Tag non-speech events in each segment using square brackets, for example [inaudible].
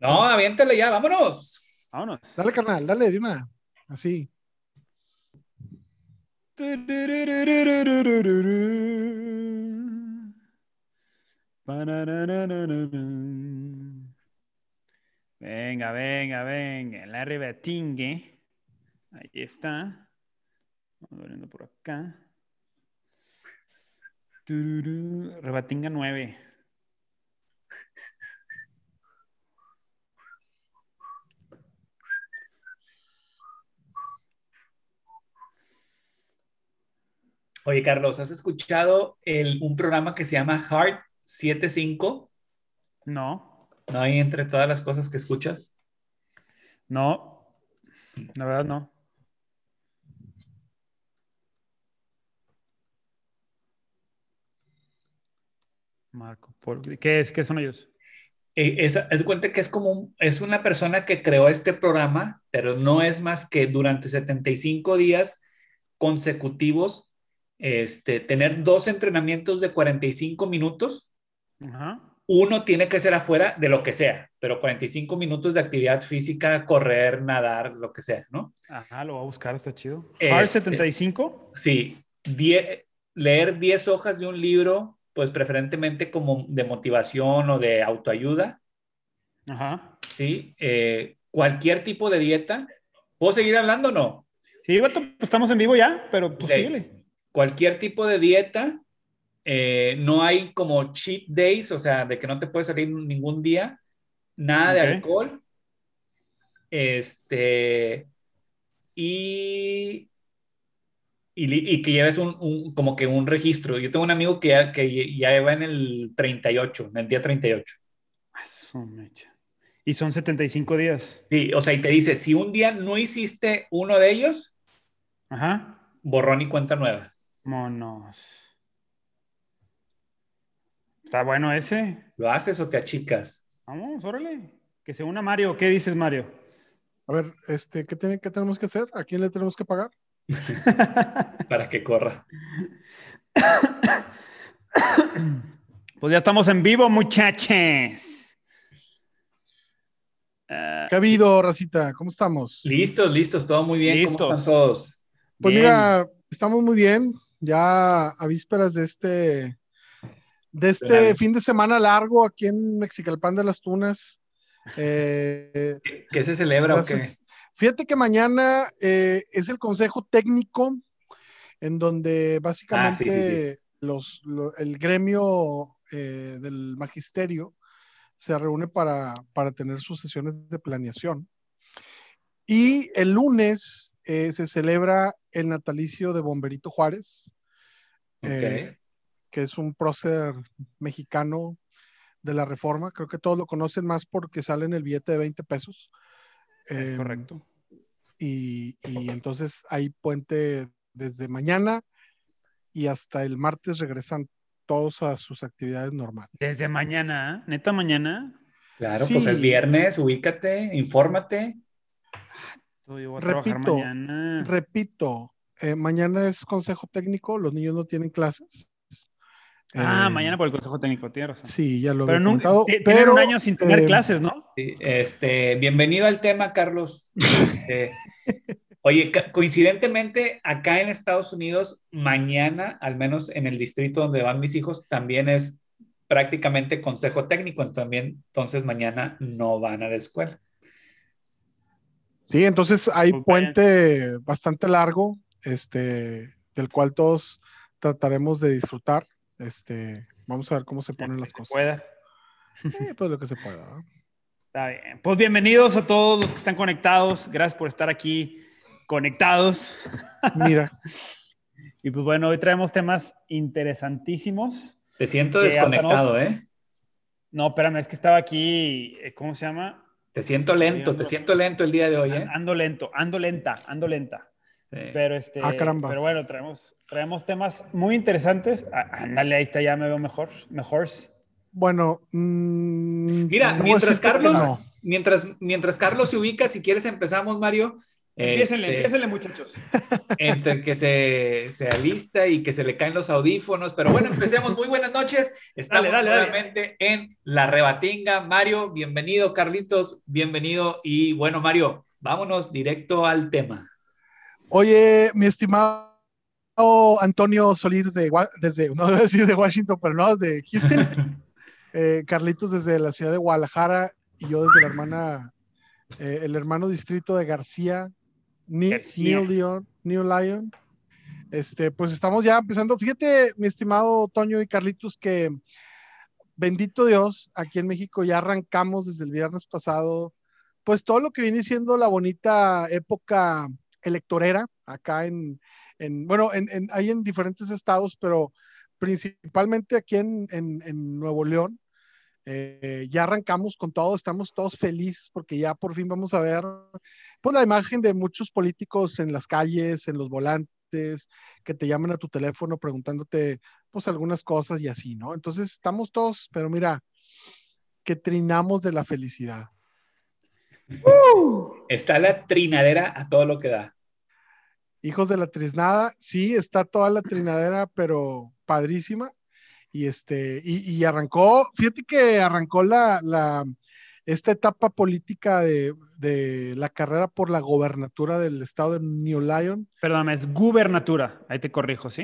No, aviéntale ya, vámonos. Vámonos. Dale, carnal, dale, una. Así. Venga, venga, venga. La rebatingue. Ahí está. Vamos viendo por acá. Rebatinga 9. Oye, Carlos, ¿has escuchado el, un programa que se llama Heart 75? No, ¿No hay entre todas las cosas que escuchas? no. La verdad, no. Marco Polo. ¿Qué es? ¿Qué son ellos? Eh, es, es cuenta que es como un- es una persona que creó este programa, pero no es más que durante 75 días consecutivos, este, tener dos entrenamientos de 45 minutos. Ajá. Uno tiene que ser afuera de lo que sea, pero 45 minutos de actividad física, correr, nadar, lo que sea, ¿no? Ajá, lo voy a buscar, está chido. Este- Hard 75. Sí, die- leer 10 hojas de un libro, pues preferentemente como de motivación o de autoayuda, Ajá. ¿sí? Eh, cualquier tipo de dieta. ¿Puedo seguir hablando o no? Sí, pues estamos en vivo ya, pero pues Ok. síguele. Cualquier tipo de dieta. eh, no hay como cheat days, o sea, de que no te puedes salir ningún día. Nada de alcohol. Este. Y. Y, que lleves un, un- como que un registro. Yo tengo un amigo que ya, que ya va en el 38, en el día 38. Ah, su mecha. Y son 75 días. Sí, o sea, y te dice, si un día no hiciste uno de ellos, Ajá. borrón y cuenta nueva. Monos. Está bueno ese. ¿Lo haces o te achicas? Vamos, órale. Que se una Mario. ¿Qué dices, Mario? A ver, este, ¿qué, tiene, ¿qué tenemos que hacer? ¿A quién le tenemos que pagar? [laughs] Para que corra. Pues ya estamos en vivo, muchachos. ¿Qué ha habido, Racita? ¿Cómo estamos? Listos, listos, todo muy bien. ¿Cómo Listos. están todos? Pues bien. mira, estamos muy bien. Ya a vísperas de este, de este fin de semana largo aquí en Mexicalpan de las Tunas. Eh, ¿Qué, se celebra o qué? Fíjate que mañana eh, es el consejo técnico en donde básicamente Ah, sí, sí, Los, lo- el gremio eh, del magisterio se reúne para, para tener sus sesiones de planeación. Y el lunes eh, se celebra el natalicio de Bomberito Juárez, eh, que es un prócer mexicano de la Reforma. Creo que todos lo conocen más porque sale en el billete de 20 pesos. Es Em, correcto. y, y entonces hay puente desde mañana y hasta el martes regresan todos a sus actividades normales. Desde mañana, ¿eh? neta mañana. Claro, Sí. pues el viernes, ubícate, infórmate. Yo voy a trabajar Repito, mañana. Repito, eh, mañana es consejo técnico, los niños no tienen clases. ah, Eh, mañana por el consejo técnico, tiene razón. Sí, ya lo pero había tienen pero, un año sin tener eh, clases, ¿no? Este, bienvenido al tema, Carlos. Este, oye, coincidentemente, acá en Estados Unidos, mañana, al menos en el distrito donde van mis hijos, también es prácticamente consejo técnico. También, entonces, mañana no van a la escuela. Sí, entonces hay Pues puente bastante largo, este, del cual todos trataremos de disfrutar. Este, vamos a ver cómo se ponen las se cosas. pueda. Eh, pues lo que se pueda. ¿no? Está bien. Pues bienvenidos a todos los que están conectados. Gracias por estar aquí conectados. Mira, [laughs] Y pues bueno, hoy traemos temas interesantísimos. Te siento desconectado, ¿eh? No, espérame, es que estaba aquí, eh, ¿cómo se llama? Te siento lento, te siento lento el día de hoy, ¿eh? An- Ando lento, ando lenta, ando lenta. Sí. Pero este, Ah, caramba. pero bueno, traemos, traemos temas muy interesantes. Ah, ándale, ahí está, ya me veo mejor, mejor. bueno. mm, Mira, debo mientras Carlos, no. mientras, mientras Carlos se ubica, si quieres empezamos, Mario. Empiecenle, este, muchachos. [laughs] Entre que se, se, alista y que se le caen los audífonos. Pero bueno, empecemos. Muy buenas noches. Estamos nuevamente en La Rebatinga. Mario, bienvenido. Carlitos, bienvenido. Y bueno, Mario, vámonos directo al tema. Oye, mi estimado Antonio Solís desde, desde no debo decir de Washington, pero no, desde Houston. [laughs] Eh, Carlitos desde la ciudad de Guadalajara y yo desde la hermana, eh, el hermano distrito de García, New, Lion. Este, pues estamos ya empezando. Fíjate, mi estimado Toño y Carlitos, que bendito Dios, aquí en México ya arrancamos desde el viernes pasado, pues todo lo que viene siendo la bonita época electorera acá en, bueno, en, hay en diferentes estados, pero principalmente aquí en, Nuevo León. Eh, ya arrancamos con todo, estamos todos felices porque ya por fin vamos a ver pues la imagen de muchos políticos en las calles, en los volantes, que te llaman a tu teléfono preguntándote pues algunas cosas y así, ¿no? Entonces estamos todos, pero mira, que trinamos de la felicidad. Uh, está la trinadera a todo lo que da. Hijos de la Trisnada, sí, está toda la trinadera, pero padrísima. Y este, y, arrancó, fíjate que arrancó la, la esta etapa política de, de, la carrera por la gobernatura del estado de New Lyon. Perdóname, es gubernatura, ahí te corrijo, ¿sí?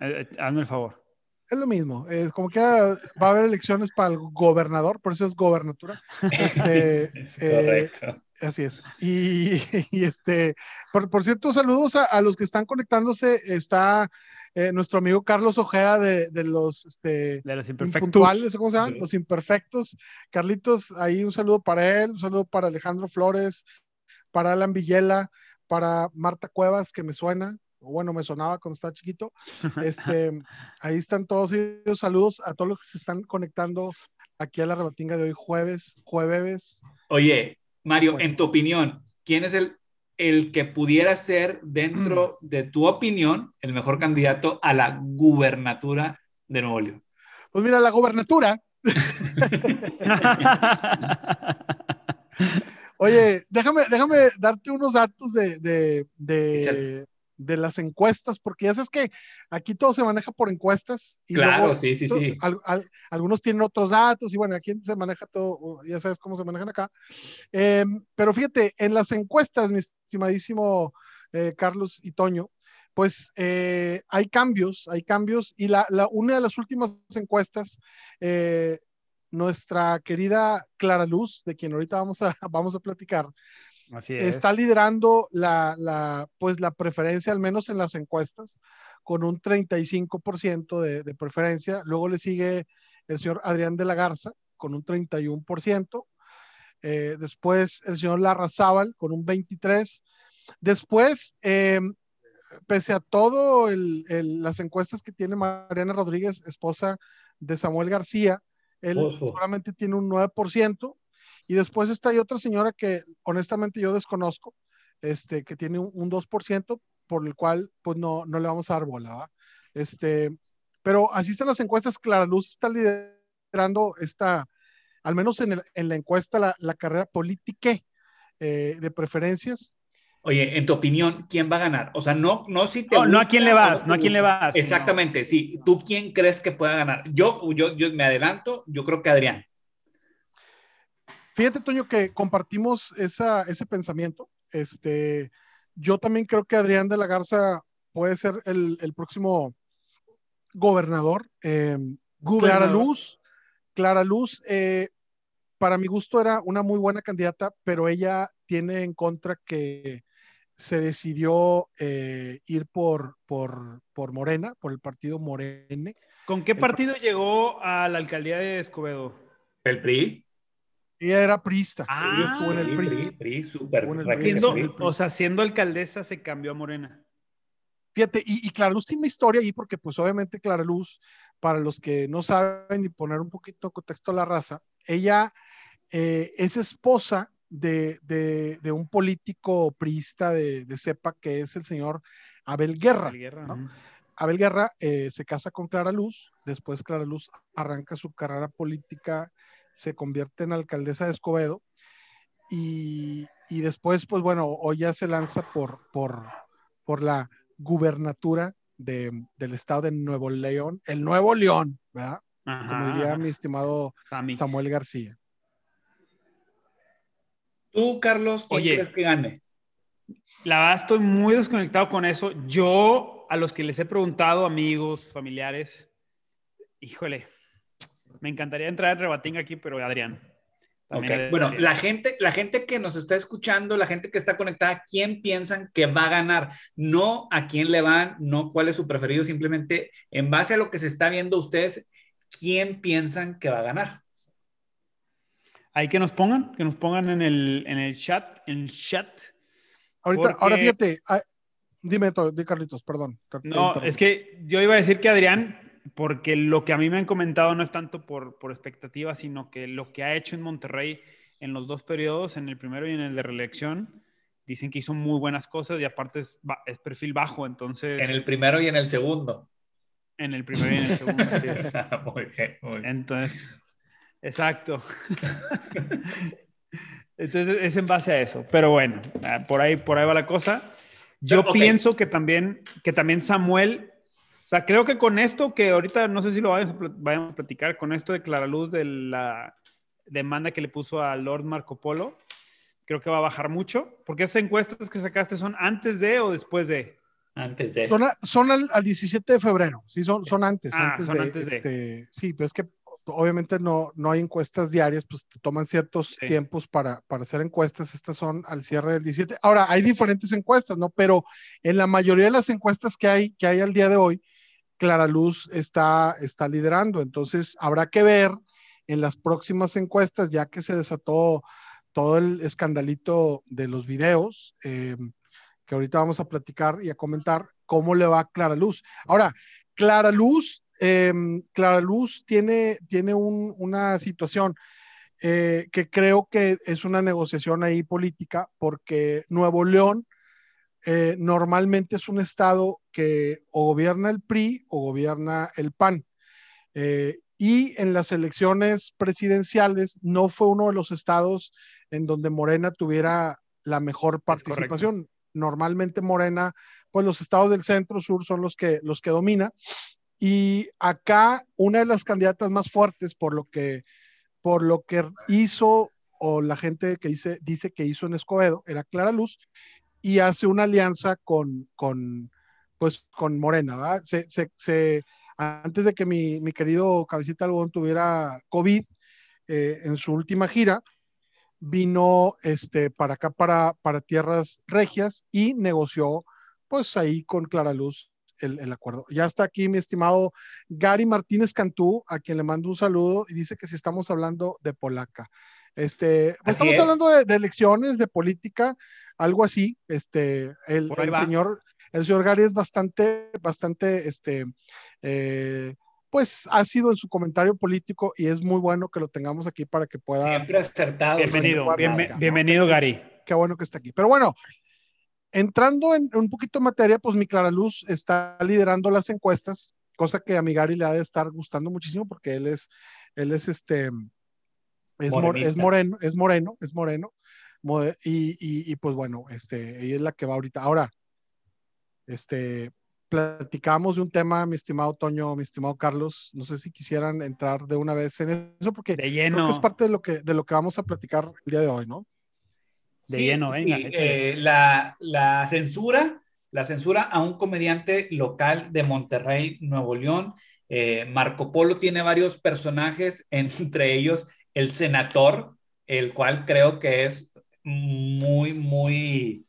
Eh, eh, hazme el favor. Es lo mismo, es como que va a haber elecciones para el gobernador, por eso es gobernatura. Este, [laughs] eh, correcto. Así es. Y, [laughs] este, por, cierto, saludos a, los que están conectándose. Está eh, nuestro amigo Carlos Ojea de, los, este, de los imperfectos. ¿cómo se llaman? Los imperfectos. Carlitos, ahí un saludo para él, un saludo para Alejandro Flores, para Alan Villela, para Marta Cuevas, que me suena, o bueno, me sonaba cuando estaba chiquito. [laughs] Este, ahí están todos ellos. Saludos a todos los que se están conectando aquí a la rebatinga de hoy, jueves, jueves. Oye, Mario, en tu opinión, ¿quién es el, el que pudiera ser, dentro de tu opinión, el mejor candidato a la gubernatura de Nuevo León? Pues mira, la gubernatura. [laughs] Oye, déjame, déjame darte unos datos de, de, de las encuestas, porque ya sabes que aquí todo se maneja por encuestas. Y claro, sí, sí, sí. algunos tienen otros datos y bueno, aquí se maneja todo, ya sabes cómo se manejan acá. Em, pero fíjate, en las encuestas, mi estimadísimo eh, Carlos y Toño, pues eh, hay cambios, hay cambios y la, una de las últimas encuestas, eh, nuestra querida Clara Luz, de quien ahorita vamos a, [laughs] vamos a platicar, está liderando la, pues la preferencia, al menos en las encuestas, con un 35% de, de preferencia. Luego le sigue el señor Adrián de la Garza con un 31%. Eh, después el señor Larrazábal con un 23%. Después, em, pese a todo las encuestas que tiene Mariana Rodríguez, esposa de Samuel García, él solamente tiene un 9%. Y después está hay otra señora que honestamente yo desconozco, este, que tiene un, 2%, por el cual pues no, no le vamos a dar bola, ¿va? Este, pero así están las encuestas, Clara Luz está liderando esta, al menos en, el, en la encuesta, la, la carrera política eh, de preferencias. Oye, en tu opinión, ¿quién va a ganar? O sea, no, no si te. No, no a quién le vas, no, a quién le vas. Exactamente, sí. ¿Tú quién crees que pueda ganar? Yo, yo, yo me adelanto, yo creo que Adrián. Fíjate, Toño, que compartimos esa, ese pensamiento. Este, yo también creo que Adrián de la Garza puede ser el, próximo gobernador. Em, Clara Luz, Clara Luz, eh, para mi gusto era una muy buena candidata, pero ella tiene en contra que se decidió eh, ir por, por, por, Morena, por el partido Morene. ¿Con qué partido llegó a la alcaldía de Escobedo? El PRI. Ella era prista. Ah, ella estuvo en el PRI. PRI, súper. O sea, siendo alcaldesa se cambió a Morena. Fíjate, y, y Clara Luz tiene una historia ahí porque pues obviamente Clara Luz, para los que no saben y poner un poquito contexto a la raza, ella eh, es esposa de, de, de, un político priista de, de, cepa que es el señor Abel Guerra. Abel Guerra, ¿no? Abel Guerra eh, se casa con Clara Luz, después Clara Luz arranca su carrera política se convierte en alcaldesa de Escobedo y, y después, pues bueno, hoy ya se lanza por, por, por la gubernatura de, del estado de Nuevo León, el Nuevo León, ¿verdad? Como diría mi estimado Samuel García. Tú, Carlos, ¿quién Oye, crees que gane? La verdad, estoy muy desconectado con eso. Yo, a los que les he preguntado, amigos, familiares, híjole, me encantaría entrar en rebatín aquí, pero Adrián. Bueno, la gente, la gente que nos está escuchando, la gente que está conectada, ¿quién piensan que va a ganar? No a quién le van, no cuál es su preferido, simplemente en base a lo que se está viendo ustedes, ¿quién piensan que va a ganar? Hay que nos pongan, que nos pongan en el, en el chat, en el chat. Ahorita, ahora fíjate, ah, dime, di Carlitos, perdón. No, es que yo iba a decir que Adrián, porque lo que a mí me han comentado no es tanto por, por expectativa, sino que lo que ha hecho en Monterrey en los dos periodos, en el primero y en el de reelección, dicen que hizo muy buenas cosas y aparte es, es perfil bajo, entonces... En el primero y en el segundo. En el primero y en el segundo, así es. [laughs] muy bien, muy bien. Entonces, exacto. [laughs] Entonces es en base a eso. Pero bueno, ah, por ahí, por ahí va la cosa. Yo pienso que también, que también Samuel, sea, creo que con esto que ahorita no sé si lo vayamos a, platicar, con esto de Clara Luz de la demanda que le puso a Lord Marco Polo, creo que va a bajar mucho, porque esas encuestas que sacaste son antes de o después de. Antes de. Son, al, 17 de febrero, sí, son, son antes. Ah, antes, son de, antes de. Este, sí, pero es que obviamente no, no hay encuestas diarias, pues te toman ciertos tiempos para, para hacer encuestas. Estas son al cierre del 17. Ahora, hay diferentes encuestas, ¿no? Pero en la mayoría de las encuestas que hay, que hay al día de hoy, Clara Luz está, está liderando. Entonces, habrá que ver en las próximas encuestas, ya que se desató todo el escandalito de los videos. Eh, que ahorita vamos a platicar y a comentar cómo le va a Clara Luz. Ahora, Clara Luz, eh, Clara Luz tiene, tiene una situación eh, que creo que es una negociación ahí política, porque Nuevo León eh, normalmente es un estado que o gobierna el PRI o gobierna el PAN. y en las elecciones presidenciales no fue uno de los estados en donde Morena tuviera la mejor participación normalmente Morena, pues los estados del centro sur son los que, los que domina. Y acá una de las candidatas más fuertes por lo que, por lo que hizo o la gente que dice, dice que hizo en Escobedo era Clara Luz y hace una alianza con, con, pues, con Morena. Antes de que mi, mi, querido Cabecita Algodón tuviera COVID eh, en su última gira, vino este, para acá, para, para tierras regias y negoció pues ahí con Clara Luz el, el, acuerdo. Ya está aquí mi estimado Gary Martínez Cantú, a quien le mando un saludo y dice que si estamos hablando de polaca. Este, pues estamos hablando de, elecciones, de política, algo así. Este, el, el señor, el señor Gary es bastante, bastante, este, eh, pues ha sido en su comentario político y es muy bueno que lo tengamos aquí para que pueda. Siempre acertado. Bienvenido, bienvenido, Gary. Qué bueno que está aquí. Pero bueno, entrando en un poquito en materia, pues mi Clara Luz está liderando las encuestas, cosa que a mi Gary le ha de estar gustando muchísimo porque él es, él es este, es, es moreno, es moreno, es moreno. Y, y, y, pues bueno, este, ella es la que va ahorita. Ahora, este, platicamos de un tema, mi estimado Toño, mi estimado Carlos. No sé si quisieran entrar de una vez en eso, porque es parte de lo, que, de lo que vamos a platicar el día de hoy, ¿no? De lleno, venga. Eh, la, la, censura, la censura a un comediante local de Monterrey, Nuevo León. Eh, Marco Polo tiene varios personajes, [laughs] entre ellos el senador, el cual creo que es muy, muy,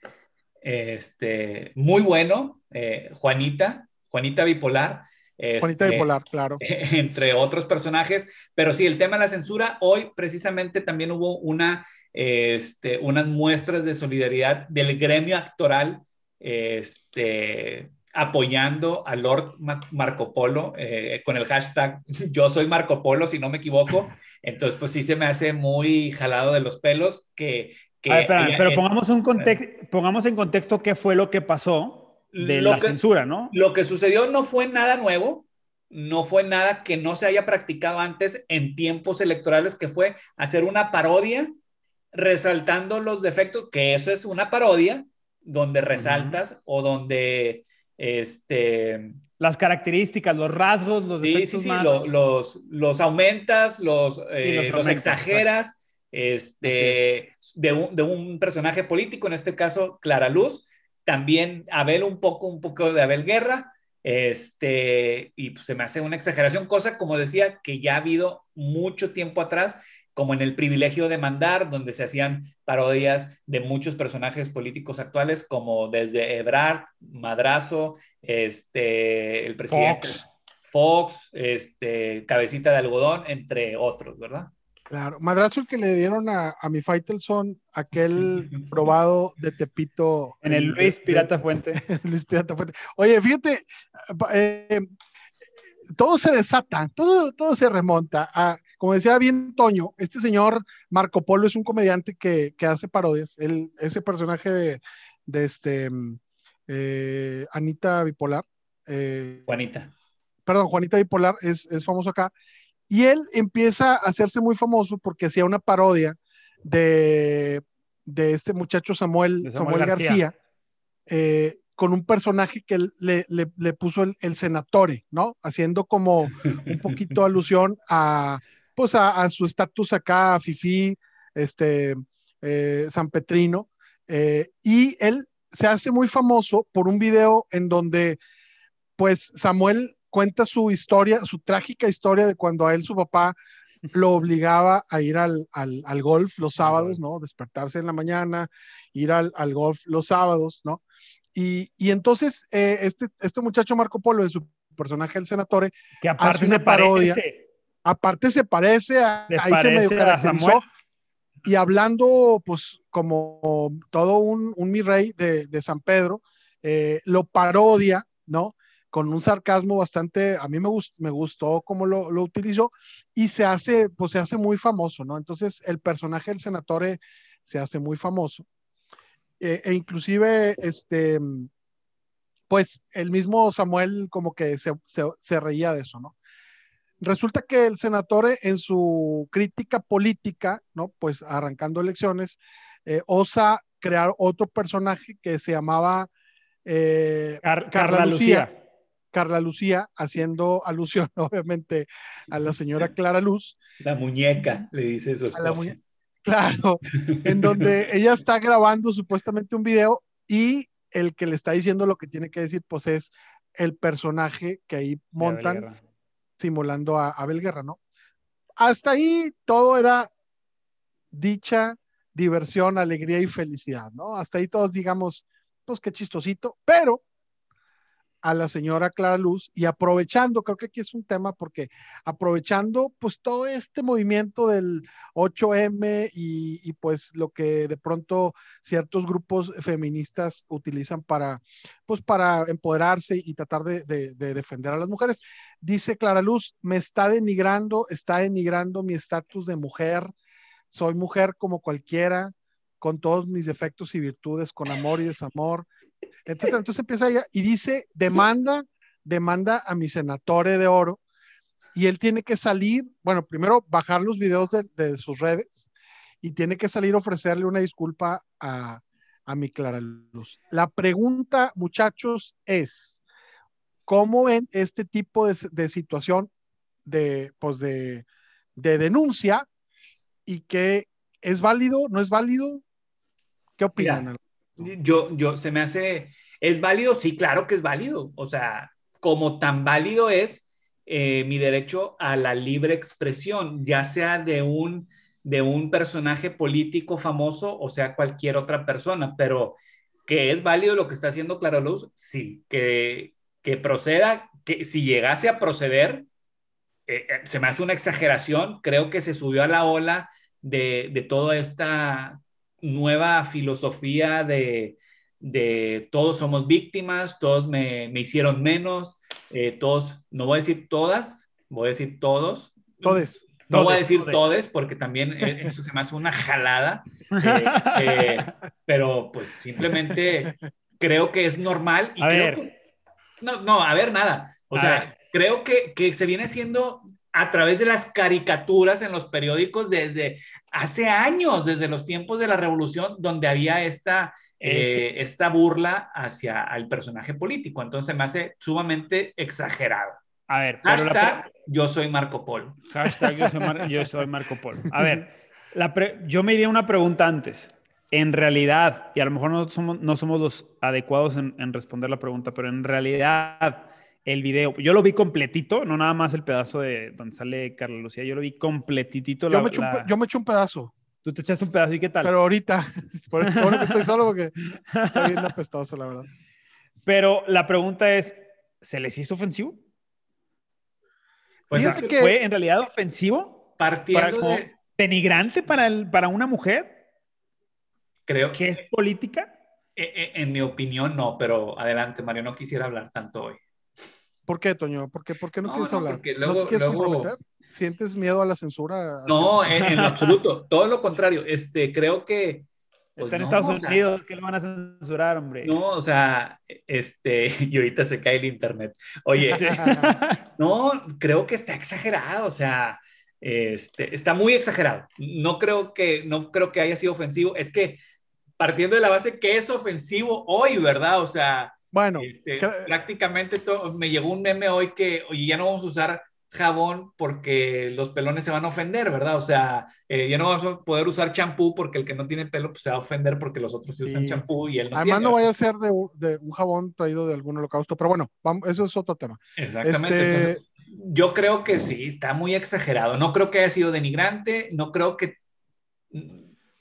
este, muy bueno, eh, Juanita, Juanita Bipolar. Juanita este, Bipolar, claro. [laughs] Entre otros personajes, pero sí, el tema de la censura, hoy precisamente también hubo una, este, unas muestras de solidaridad del gremio actoral, este, apoyando a Lord Marco Polo eh, con el hashtag [laughs] yo soy Marco Polo, si no me equivoco. Entonces, pues sí se me hace muy jalado de los pelos que... pero pongamos, un pongamos en contexto qué fue lo que pasó de la censura, ¿no? Lo que sucedió no fue nada nuevo, no fue nada que no se haya practicado antes en tiempos electorales, que fue hacer una parodia resaltando los defectos, que eso es una parodia, donde resaltas o donde este... Las características, los rasgos, los defectos sí, sí, los, los aumentas, los, eh, los, exageras, este, de un, de un, personaje político, en este caso Clara Luz, también Abel un poco, un poco de Abel Guerra, este, y pues, se me hace una exageración, cosa como decía que ya ha habido mucho tiempo atrás como en El privilegio de mandar, donde se hacían parodias de muchos personajes políticos actuales, como desde Ebrard, Madrazo, este, el presidente Fox, este, Cabecita de Algodón, entre otros, ¿verdad? Claro, Madrazo el que le dieron a, a mi Faitelson, aquel [laughs] probado de Tepito. En el, Luis Pirata Fuente. [laughs] Luis Pirata Fuente. Oye, fíjate, eh, todo se desata, todo, todo se remonta a como decía bien Toño, este señor Marco Polo es un comediante que, hace parodias. ese personaje de, este eh, Anita Bipolar. Eh, Juanita. Perdón, Juanita Bipolar es, famoso acá. Y él empieza a hacerse muy famoso porque hacía una parodia de, este muchacho Samuel, Samuel, García, eh, con un personaje que le, le puso el, el, senatore, ¿no? Haciendo como un poquito [laughs] alusión a, pues a, su estatus acá, Fifi, este, eh, San Petrino, eh, y él se hace muy famoso por un video en donde, pues, Samuel cuenta su historia, su trágica historia de cuando a él su papá lo obligaba a ir al, golf los sábados, ¿no? Despertarse en la mañana, ir al, golf los sábados, ¿no? Y, entonces eh, este, este muchacho Marco Polo, de su personaje el senatore, que aparte hace una parodia. Aparte se parece a, ahí se medio caracterizó. Y hablando, pues, como todo un, un mi rey de, de San Pedro, eh, lo parodia, ¿no? Con un sarcasmo bastante, a mí me, me gustó cómo lo, lo, utilizó y se hace, pues se hace muy famoso, ¿no? Entonces el personaje del senatore se hace muy famoso. Eh, e inclusive, este, pues el mismo Samuel como que se, se, se reía de eso, ¿no? Resulta que el senador en su crítica política, ¿no? Pues arrancando elecciones, eh, osa crear otro personaje que se llamaba eh, Carla, Lucía. Carla Lucía, haciendo alusión [laughs] obviamente a la señora Clara Luz. La muñeca, le dice su esposa. Claro, en donde [laughs] ella está grabando supuestamente un video y el que le está diciendo lo que tiene que decir, pues es el personaje que ahí montan simulando a Abel Guerra, ¿no? Hasta ahí todo era dicha, diversión, alegría y felicidad, ¿no? Hasta ahí todos digamos, pues qué chistosito, pero a la señora Clara Luz y aprovechando, creo que aquí es un tema porque aprovechando pues todo este movimiento del 8M y, pues lo que de pronto ciertos grupos feministas utilizan para pues para empoderarse y tratar de, de defender a las mujeres. Dice Clara Luz, me está denigrando, está denigrando mi estatus de mujer, soy mujer como cualquiera, con todos mis defectos y virtudes, con amor y desamor [laughs] entonces empieza ella y dice, demanda, demanda a mi senatore de oro y él tiene que salir, bueno, primero bajar los videos de, sus redes y tiene que salir a ofrecerle una disculpa a, a mi Clara Luz. La pregunta, muchachos, es, ¿cómo ven este tipo de, situación de, pues de, de denuncia y que es válido, no es válido? ¿Qué opinan? Yo, yo, se me hace, ¿es válido? Sí, claro que es válido. O sea, como tan válido es eh, mi derecho a la libre expresión, ya sea de un, de un personaje político famoso o sea cualquier otra persona, pero que es válido lo que está haciendo Clara Luz, sí, que, que proceda, que si llegase a proceder, eh, eh, se me hace una exageración, creo que se subió a la ola de, de toda esta nueva filosofía de, todos somos víctimas, todos me, hicieron menos, eh, todos, no voy a decir todas, voy a decir todos. Todes. No voy a decir todes, porque también e, eso se me hace una jalada, [laughs] eh, eh, pero pues simplemente creo que es normal. Y a ver. no, no, a ver, nada. O sea, creo que, que se viene siendo a través de las caricaturas en los periódicos desde hace años, desde los tiempos de la revolución, donde había esta, eh, esta burla hacia el personaje político. Entonces me hace sumamente exagerado. A ver, hashtag yo soy Marco Polo. Hashtag yo soy, [laughs] Marco Polo. A ver, yo me iría una pregunta antes. En realidad, y a lo mejor no somos, no somos los adecuados en, en responder la pregunta, pero en realidad, el video. Yo lo vi completito, no nada más el pedazo de donde sale Carla Lucía, yo lo vi completitito. Yo, me, eché un, yo me eché un pedazo. Tú te echaste un pedazo y qué tal. Pero ahorita, [laughs] por eso estoy solo porque está bien [laughs] apestoso, la verdad. Pero la pregunta es, ¿se les hizo ofensivo? Pues que ¿Fue en realidad ofensivo? Partiendo de... ¿Denigrante para, el, para una mujer? Creo que es política. En, e, en mi opinión, no, pero adelante, Mario, no quisiera hablar tanto hoy. ¿Por qué, Toño? ¿Por qué, por qué no, quieres hablar? ¿No quieres comprometer? ¿Sientes miedo a la censura? No, en, absoluto. [laughs] Todo lo contrario. Este, creo que... Pues Está en Estados Unidos, ¿qué lo van a censurar, hombre? No, o sea, este, [laughs] y ahorita se cae el internet. Oye, [laughs] no, creo que está exagerado, o sea, este, está muy exagerado. No creo que, no creo que haya sido ofensivo. Es que partiendo de la base que es ofensivo hoy, ¿verdad? O sea, bueno, este, prácticamente me llegó un meme hoy que, oye, ya no vamos a usar jabón porque los pelones se van a ofender, ¿verdad? O sea, eh, ya no vamos a poder usar champú porque el que no tiene pelo pues, se va a ofender porque los otros sí usan champú y él no Además no vaya a ser de, un jabón traído de algún holocausto, pero bueno, eso es otro tema. Exactamente. Este, yo creo que sí, está muy exagerado. No creo que haya sido denigrante, no creo que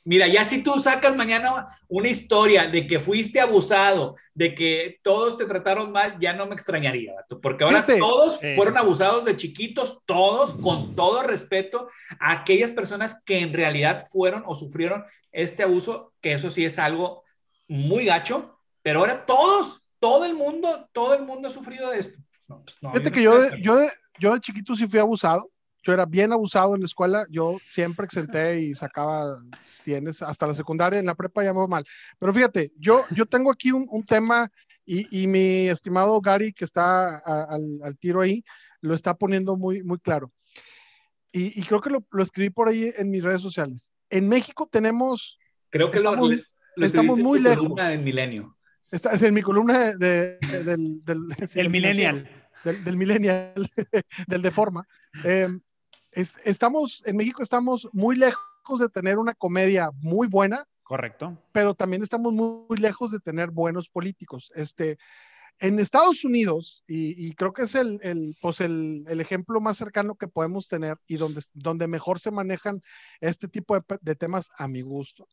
Mira, ya si tú sacas mañana una historia de que fuiste abusado, de que todos te trataron mal, ya no me extrañaría, porque ahora todos fueron abusados de chiquitos, todos, con todo respeto a aquellas personas que en realidad fueron o sufrieron este abuso, que eso sí es algo muy gacho, pero ahora todos, todo el mundo, todo el mundo ha sufrido de esto. Pues Fíjate que yo, yo, yo de chiquito sí fui abusado yo era bien abusado en la escuela, yo siempre exenté y sacaba cienes hasta la secundaria, en la prepa ya mal. Pero fíjate, yo, yo tengo aquí un, un tema y, y, mi estimado Gary, que está al, al, tiro ahí, lo está poniendo muy, muy claro. Y, y creo que lo, lo, escribí por ahí en mis redes sociales. En México tenemos... Creo que estamos, lo, estamos muy lejos. columna del milenio. Está, es en mi columna de, del... del, [laughs] el millennial. Del, del millennial, [laughs] del de forma. Eh, estamos, en México estamos muy lejos de tener una comedia muy buena. Correcto. Pero también estamos muy, lejos de tener buenos políticos. Este, en Estados Unidos, y, creo que es el, el pues el, el, ejemplo más cercano que podemos tener y donde, donde mejor se manejan este tipo de, de temas a mi gusto,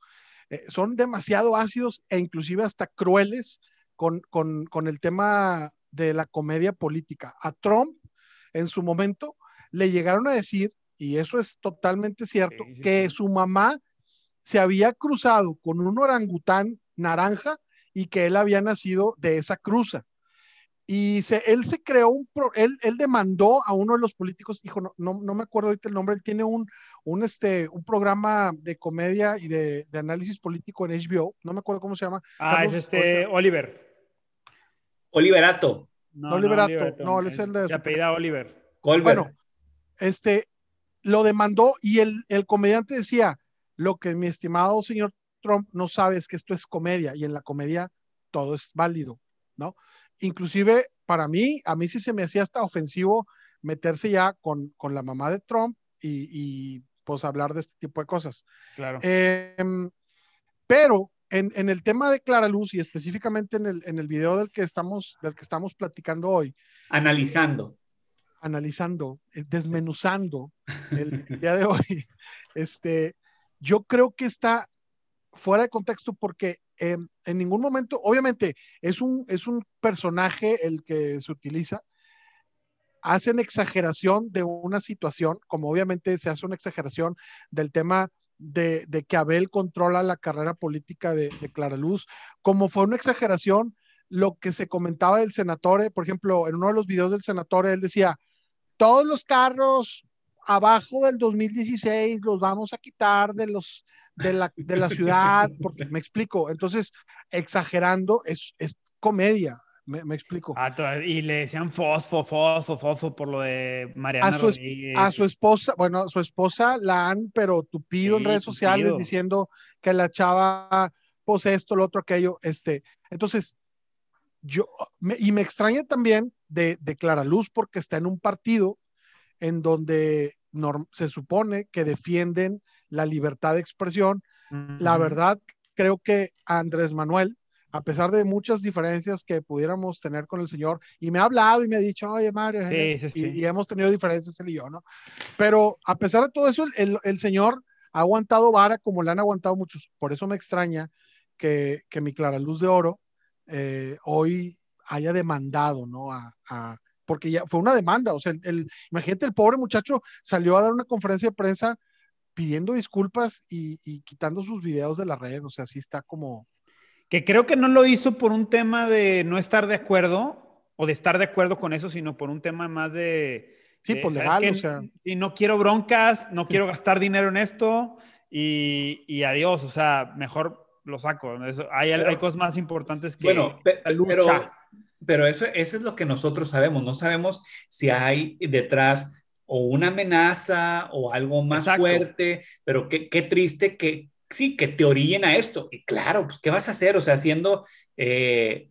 eh, son demasiado ácidos e inclusive hasta crueles con, con, con el tema de la comedia política. A Trump, en su momento, le llegaron a decir, y eso es totalmente cierto, que su mamá se había cruzado con un orangután naranja y que él había nacido de esa cruza. Y se, él se creó un, él, él, demandó a uno de los políticos, dijo, no, no, no, me acuerdo ahorita el nombre, él tiene un, un, este, un programa de comedia y de, de análisis político en HBO, no me acuerdo cómo se llama. Ah, es este Oliver. Oliverato. No, Oliverato, no, él es el de... Se apellida Oliver. Bueno, este, lo demandó y el, el comediante decía, lo que mi estimado señor Trump no sabe es que esto es comedia y en la comedia todo es válido, ¿no? Inclusive para mí, a mí sí se me hacía hasta ofensivo meterse ya con, con la mamá de Trump y, y, pues hablar de este tipo de cosas. Claro. Em, pero en, en, el tema de Clara Luz y específicamente en el, en el video del que, estamos, del que estamos platicando hoy. Analizando. Analizando, eh, desmenuzando el, día de hoy, [laughs] este, yo creo que está fuera de contexto porque em, en ningún momento, obviamente, es un, es un personaje el que se utiliza, hacen exageración de una situación, como obviamente se hace una exageración del tema de, de que Abel controla la carrera política de, de Clara Luz, como fue una exageración lo que se comentaba del senatore, por ejemplo, en uno de los videos del senatore, él decía, todos los carros abajo del 2016 los vamos a quitar de los de la, de la ciudad, porque [laughs] me explico. Entonces, exagerando, es, es comedia. Me, explico. Ah, y le decían fosfo, fosfo, fosfo por lo de Mariana a su, A su esposa, bueno, su esposa la han, pero tupido en redes sociales diciendo que la chava, pues esto, lo otro, aquello, este. Entonces, yo, y me extraña también de, de Clara Luz porque está en un partido en donde se supone que defienden la libertad de expresión. La verdad, creo que Andrés Manuel, a pesar de muchas diferencias que pudiéramos tener con el señor, y me ha hablado y me ha dicho, oye Mario, Y, hemos tenido diferencias él y yo, ¿no? Pero a pesar de todo eso, el, el, señor ha aguantado vara como le han aguantado muchos. Por eso me extraña que, que mi Clara Luz de Oro eh, hoy haya demandado, ¿no? A, a, porque ya fue una demanda, o sea, el, imagínate, el pobre muchacho salió a dar una conferencia de prensa pidiendo disculpas y, quitando sus videos de la red, o sea, así está como... Que creo que no lo hizo por un tema de no estar de acuerdo o de estar de acuerdo con eso, sino por un tema más de... Sí, pues legal, o sea... Y no quiero broncas, no quiero gastar dinero en esto y, y adiós, o sea, mejor lo saco. hay, hay, cosas más importantes que bueno, la lucha. Pero, eso, eso es lo que nosotros sabemos. No sabemos si hay detrás o una amenaza o algo más fuerte, pero qué, qué, triste que sí, que te orillen a esto. Y claro, pues, ¿qué vas a hacer? O sea, haciendo, eh,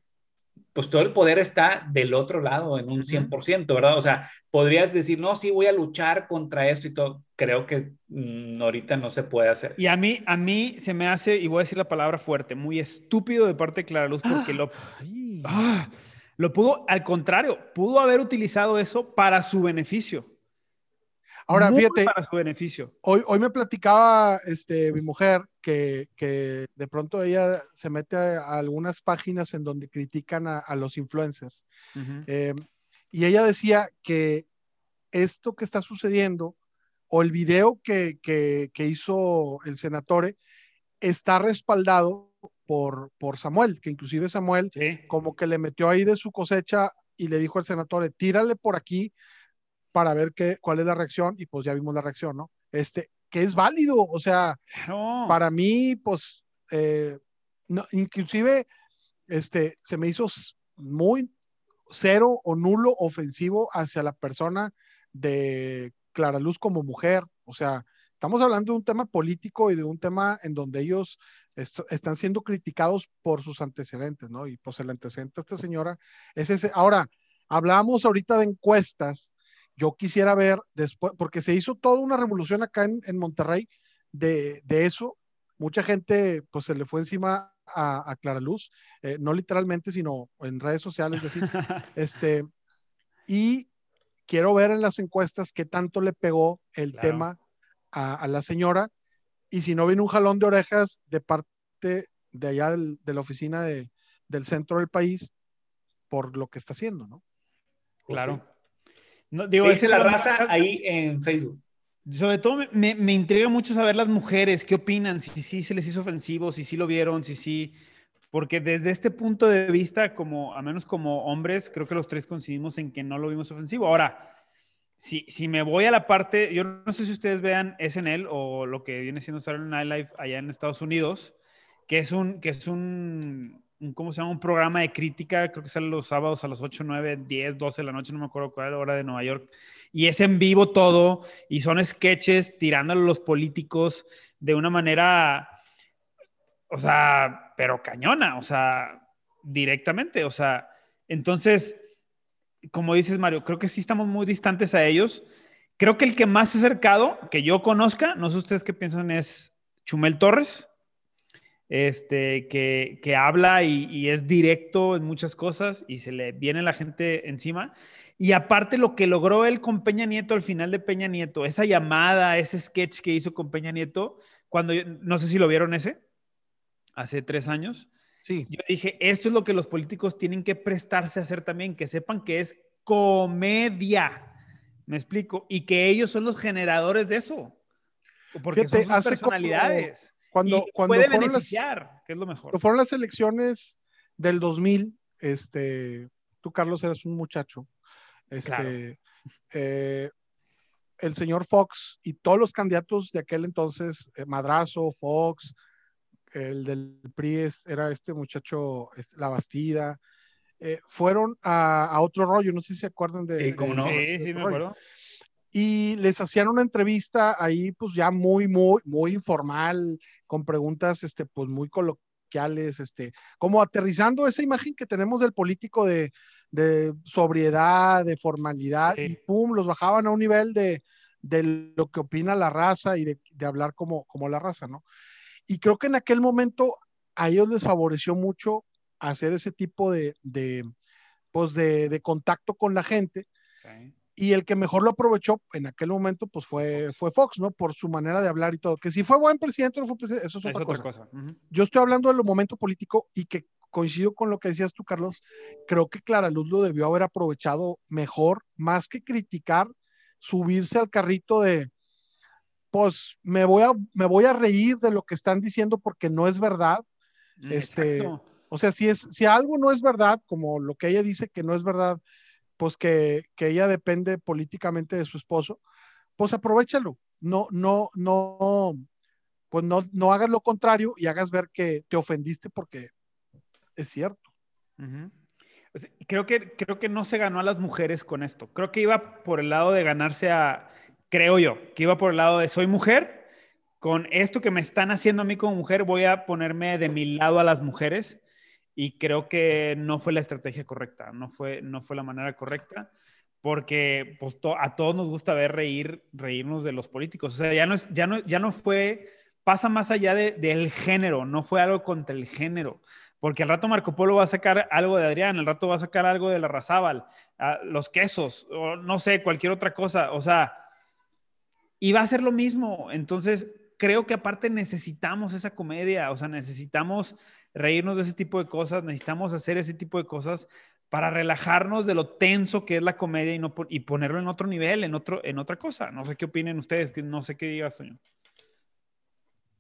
pues todo el poder está del otro lado en un 100%, ¿verdad? O sea, podrías decir, no, sí, voy a luchar contra esto y todo. Creo que mm, ahorita no se puede hacer. Y a mí, a mí se me hace, y voy a decir la palabra fuerte, muy estúpido de parte de Clara Luz, porque [gasps] lo... Ah, lo pudo, al contrario, pudo haber utilizado eso para su beneficio. Ahora, fíjate. Para su beneficio. Hoy, hoy me platicaba este, mi mujer que, que de pronto ella se mete a, algunas páginas en donde critican a, los influencers. Em, y ella decía que esto que está sucediendo, o el video que, que, que hizo el senatore, está respaldado por, por Samuel, que inclusive Samuel como que le metió ahí de su cosecha y le dijo al senatore, tírale por aquí para ver qué, cuál es la reacción y pues ya vimos la reacción, ¿no? Este, que es válido, o sea, para mí, pues, eh, no, inclusive, este, se me hizo muy cero o nulo ofensivo hacia la persona de Clara Luz como mujer, o sea, estamos hablando de un tema político y de un tema en donde ellos están siendo criticados por sus antecedentes, ¿no? Y pues el antecedente de esta señora es ese. Ahora, hablamos ahorita de encuestas yo quisiera ver después, porque se hizo toda una revolución acá en, Monterrey de, eso. Mucha gente pues se le fue encima a, Clara Luz, eh, no literalmente, sino en redes sociales, decir, [laughs] este, y quiero ver en las encuestas qué tanto le pegó el tema a, la señora y si no viene un jalón de orejas de parte de allá de la oficina de, del centro del país por lo que está haciendo, ¿no? Claro. No, digo, dice la raza ahí en Facebook. Sobre todo me, me, intriga mucho saber las mujeres, qué opinan, si sí se les hizo ofensivo, si sí lo vieron, si sí, porque desde este punto de vista, como, a menos como hombres, creo que los tres coincidimos en que no lo vimos ofensivo. Ahora, si, si me voy a la parte, yo no sé si ustedes vean SNL o lo que viene siendo Saturday Night Live allá en Estados Unidos, que es un, que es un ¿cómo se llama? Un programa de crítica, creo que sale los sábados a las 8, 9, 10, 12 de la noche, no me acuerdo cuál hora de Nueva York. Y es en vivo todo, y son sketches tirándole a los políticos de una manera, o sea, pero cañona, o sea, directamente, o sea, entonces, como dices Mario, creo que sí estamos muy distantes a ellos. Creo que el que más acercado, que yo conozca, no sé ustedes qué piensan, es Chumel Torres este, que, que habla y, es directo en muchas cosas y se le viene la gente encima. Y aparte lo que logró él con Peña Nieto al final de Peña Nieto, esa llamada, ese sketch que hizo con Peña Nieto, cuando, no sé si lo vieron ese, hace tres años. Sí. Yo dije, esto es lo que los políticos tienen que prestarse a hacer también, que sepan que es comedia. Me explico. Y que ellos son los generadores de eso. Porque son sus personalidades. Cuando, cuando puede beneficiar, que es lo mejor. Cuando fueron las elecciones del 2000, este, tú, Carlos, eras un muchacho. Este, eh, el señor Fox y todos los candidatos de aquel entonces, eh, Madrazo, Fox, el del PRI era este muchacho, La Bastida, eh, fueron a, otro rollo, no sé si se acuerdan de... Sí, ¿cómo no? Sí, sí, me acuerdo. Y les hacían una entrevista ahí, pues ya muy, muy, muy informal, con preguntas, este, pues muy coloquiales, este, como aterrizando esa imagen que tenemos del político de, de sobriedad, de formalidad, y pum, los bajaban a un nivel de, de lo que opina la raza y de, de, hablar como, como la raza, ¿no? Y creo que en aquel momento a ellos les favoreció mucho hacer ese tipo de, de pues de, de, contacto con la gente. Y el que mejor lo aprovechó en aquel momento, pues fue, fue Fox, ¿no? Por su manera de hablar y todo. Que si fue buen presidente o no fue presidente, eso es otra, cosa. Yo estoy hablando del momento político y que coincido con lo que decías tú, Carlos. Creo que Clara Luz lo debió haber aprovechado mejor, más que criticar, subirse al carrito de, pues me voy a, me voy a reír de lo que están diciendo porque no es verdad. Mm, este, o sea, si, es, si algo no es verdad, como lo que ella dice que no es verdad, pues que, que ella depende políticamente de su esposo, pues aprovechalo. No, no, no, pues no, no hagas lo contrario y hagas ver que te ofendiste porque es cierto. Creo que, creo que no se ganó a las mujeres con esto. Creo que iba por el lado de ganarse a, creo yo, que iba por el lado de soy mujer, con esto que me están haciendo a mí como mujer, voy a ponerme de mi lado a las mujeres y creo que no fue la estrategia correcta, no fue, no fue la manera correcta, porque pues, a todos nos gusta ver reír, reírnos de los políticos. O sea, ya no, es, ya no, ya no fue, pasa más allá de, del género, no fue algo contra el género. Porque al rato Marco Polo va a sacar algo de Adrián, al rato va a sacar algo de la Razábal, los quesos, o no sé, cualquier otra cosa. O sea, y va a ser lo mismo. Entonces, creo que aparte necesitamos esa comedia, o sea, necesitamos reírnos de ese tipo de cosas, necesitamos hacer ese tipo de cosas para relajarnos de lo tenso que es la comedia y, no, y ponerlo en otro nivel, en, otro, en otra cosa. No sé qué opinen ustedes, no sé qué digas, Toño.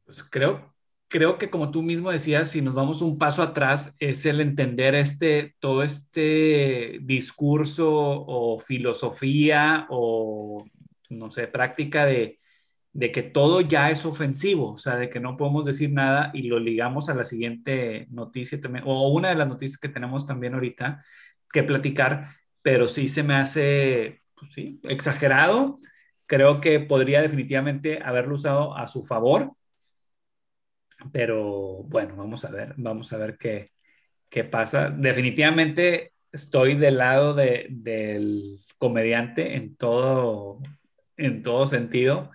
Pues creo, creo que como tú mismo decías, si nos vamos un paso atrás, es el entender este, todo este discurso o filosofía o, no sé, práctica de, de que todo ya es ofensivo, o sea, de que no podemos decir nada y lo ligamos a la siguiente noticia también, o una de las noticias que tenemos también ahorita que platicar, pero sí se me hace, pues exagerado. Creo que podría definitivamente haberlo usado a su favor, pero bueno, vamos a ver, vamos a ver qué, qué pasa. Definitivamente estoy del lado de, del comediante en todo, en todo sentido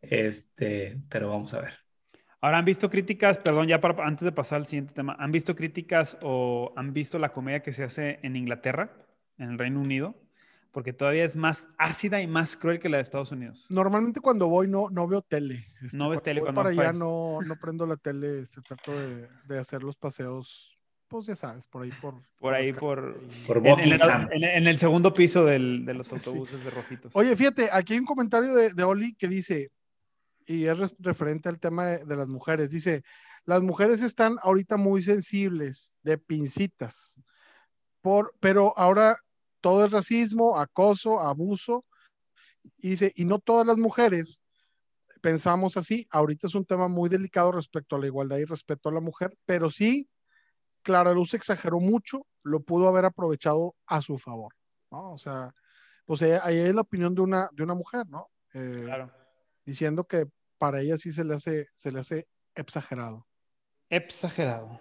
este, pero vamos a ver. Ahora, ¿han visto críticas, perdón, ya para, antes de pasar al siguiente tema, ¿han visto críticas o han visto la comedia que se hace en Inglaterra, en el Reino Unido? Porque todavía es más ácida y más cruel que la de Estados Unidos. Normalmente cuando voy no, no veo tele. Este, no ves tele cuando para allá no, no prendo la tele, este, trato de, de hacer los paseos pues ya sabes, por ahí por... [laughs] Por ahí por... por en, en, el, segundo piso del, de los [laughs] autobuses de rojitos. Oye, fíjate, aquí hay un comentario de, de Oli que dice, y es referente al tema de, las mujeres. Dice, las mujeres están ahorita muy sensibles, de pincitas, por, pero ahora todo es racismo, acoso, abuso. Y dice, y no todas las mujeres pensamos así. Ahorita es un tema muy delicado respecto a la igualdad y respeto a la mujer, pero sí, Clara Luz exageró mucho, lo pudo haber aprovechado a su favor, ¿no? O sea, pues ahí es la opinión de una, de una mujer, ¿no? Eh, claro. Diciendo que para ella sí se le hace, se le hace exagerado. Exagerado.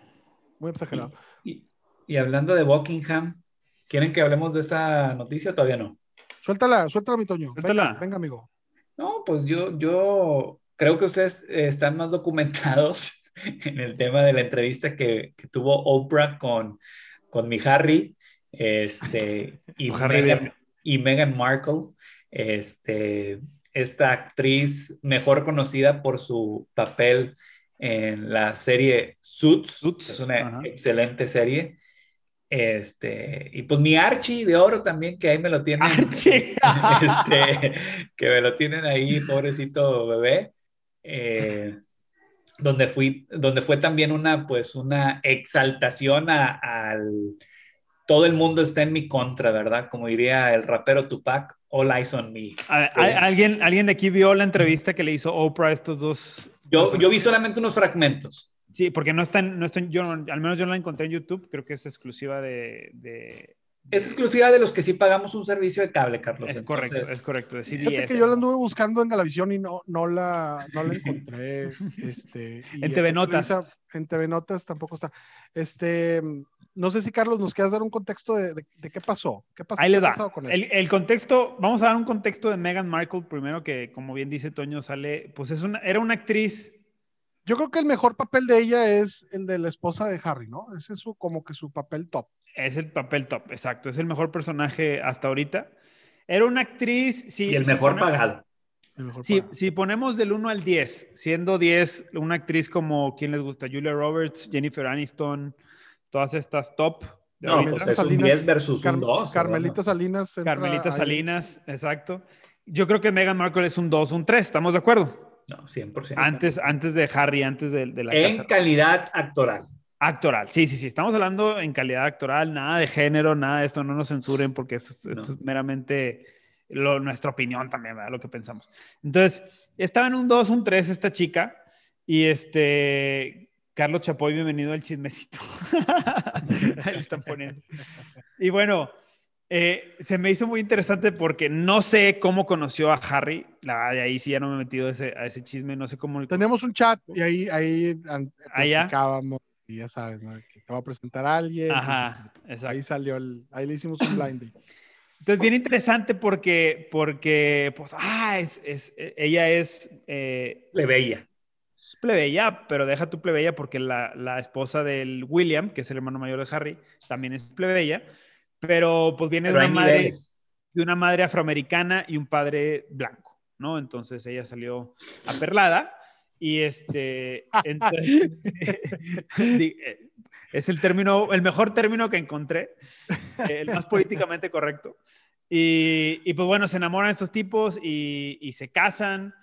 Muy exagerado. Y, hablando de Buckingham, ¿quieren que hablemos de esta noticia o todavía no? Suéltala, suéltala, mi Toño. Suéltala. Venga, amigo. No, pues yo, yo creo que ustedes están más documentados [laughs] en el tema de la entrevista que, tuvo Oprah con, con mi Harry este, y, Meghan, y Meghan Markle. Este, esta actriz mejor conocida por su papel en la serie Suits, es una excelente serie. Este, y pues mi Archie de oro también, que ahí me lo tienen. Archie. [laughs] Este, que me lo tienen ahí, pobrecito bebé. Eh, donde, fui, donde fue también una, pues, una exaltación al... Todo el mundo está en mi contra, ¿verdad? Como diría el rapero Tupac, All Eyes on Me. ¿Alguien, ¿Alguien de aquí vio la entrevista que le hizo Oprah a estos dos? Yo, yo vi solamente unos fragmentos. Sí, porque no está, no está yo, al menos yo no la encontré en YouTube, creo que es exclusiva de, es exclusiva de los que sí pagamos un servicio de cable, Carlos. Es correcto, es correcto. De Fíjate que yo la anduve buscando en Galavisión y no, no, la, no la encontré. [laughs] Este, en TV Notas. en TV Notas tampoco está. Este, no sé si Carlos nos quieras dar un contexto de, de, qué pasó. ¿Qué pasó, Ahí le da. El, el, contexto, vamos a dar un contexto de Meghan Markle primero, que como bien dice Toño, sale, pues es una, era una actriz yo creo que el mejor papel de ella es el de la esposa de Harry, ¿no? Ese es su, como que su papel top. Es el papel top, exacto. Es el mejor personaje hasta ahorita. Era una actriz, sí. Y el mejor pagado. sí, si ponemos del 1 al 10, siendo 10 una actriz como, ¿quién les gusta? Julia Roberts, Jennifer Aniston, todas estas top. no, pues es un 10 versus un 2. Carmelita Salinas. Carmelita Salinas, exacto. Yo creo que Meghan Markle es un 2, un 3, ¿estamos de acuerdo? No, 100%. Antes, antes de Harry, antes de, la En calidad actoral. Actoral, sí, sí, sí. Estamos hablando en calidad actoral, nada de género, nada de esto, no nos censuren porque esto, es meramente nuestra opinión también, ¿verdad? Lo que pensamos. Entonces, estaba en un 2, un 3 esta chica y este, Carlos Chapoy, bienvenido al chismecito. [laughs] Ahí le están poniendo. Y bueno, eh, se me hizo muy interesante porque no sé cómo conoció a Harry. La de ahí sí ya no me he metido a ese, a ese chisme, no sé cómo. Tenemos un chat y ahí, ahí platicábamos y ya sabes, ¿no? Que te va a presentar a alguien. Ajá, exacto. Ahí salió el, ahí le hicimos un blind Entonces, bien interesante porque, porque pues, ah, es, es ella es... Eh, plebeya. Es plebeya, pero deja tu plebeya porque la, la esposa del William, que es el hermano mayor de Harry, también es plebeya pero pues viene de una, madre, de una madre afroamericana y un padre blanco, ¿no? Entonces ella salió aperlada y este, [laughs] [laughs] es el término, el mejor término que encontré, el más políticamente correcto. Y, y, pues bueno, se enamoran estos tipos y, y, se casan.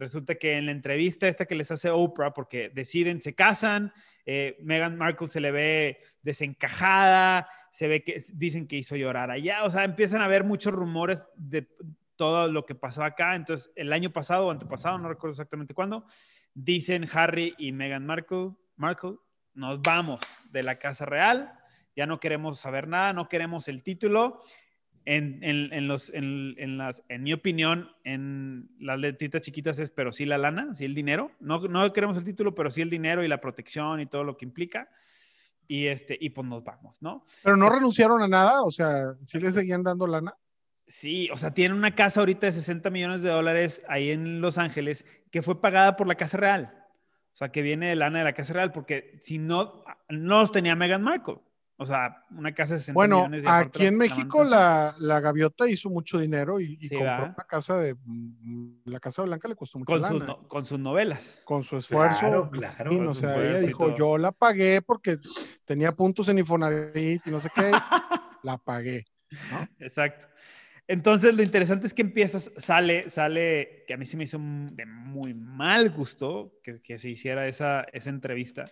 Resulta que en la entrevista esta que les hace Oprah, porque deciden, se casan, eh, Meghan Markle se le ve desencajada, se ve que dicen que hizo llorar allá, o sea, empiezan a haber muchos rumores de todo lo que pasó acá. Entonces, el año pasado o antepasado, no recuerdo exactamente cuándo, dicen Harry y Meghan Markle, Markle, nos vamos de la Casa Real, ya no queremos saber nada, no queremos el título. En, en, los, en, las, en mi opinión, en las letritas chiquitas es, pero sí la lana, sí el dinero. No, no queremos el título, pero sí el dinero y la protección y todo lo que implica y, este, y pues nos vamos, ¿no? Pero no renunciaron a nada, o sea, ¿sí le seguían dando lana? Sí, o sea, tiene una casa ahorita de 60 millones de dólares ahí en Los Ángeles que fue pagada por la Casa Real. O sea, que viene de lana de la Casa Real, porque si no, no los tenía Meghan Markle. O sea, una casa de 60 bueno, millones. Bueno, aquí en México la, la, gaviota hizo mucho dinero y, compró una casa de. Mm, la Casa Blanca le costó mucho con, con sus novelas. Con su esfuerzo. Claro, o sea, ella dijo: Yo la pagué porque tenía puntos en Infonavit y no sé qué. [laughs] la pagué. Exacto. Entonces, lo interesante es que empiezas, sale, sale, que a mí se me hizo de muy mal gusto que, que se hiciera esa, esa entrevista.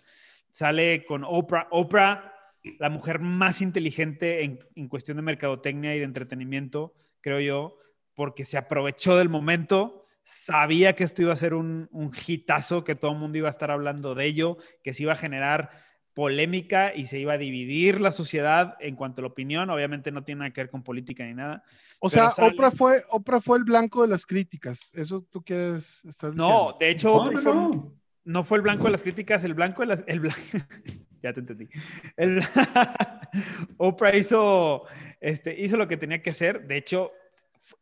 Sale con Oprah. Oprah la mujer más inteligente en, cuestión de mercadotecnia y de entretenimiento, creo yo, porque se aprovechó del momento, sabía que esto iba a ser un, un hitazo, que todo el mundo iba a estar hablando de ello, que se iba a generar polémica y se iba a dividir la sociedad en cuanto a la opinión. Obviamente no tiene nada que ver con política ni nada. O sea, Oprah, fue, Oprah fue el blanco de las críticas. ¿Eso tú quieres, estás diciendo? No, de hecho, Oprah fue, no fue el blanco de las críticas, el blanco de las... El [laughs] ya te entendí. [laughs] Oprah hizo, este, hizo lo que tenía que hacer. De hecho,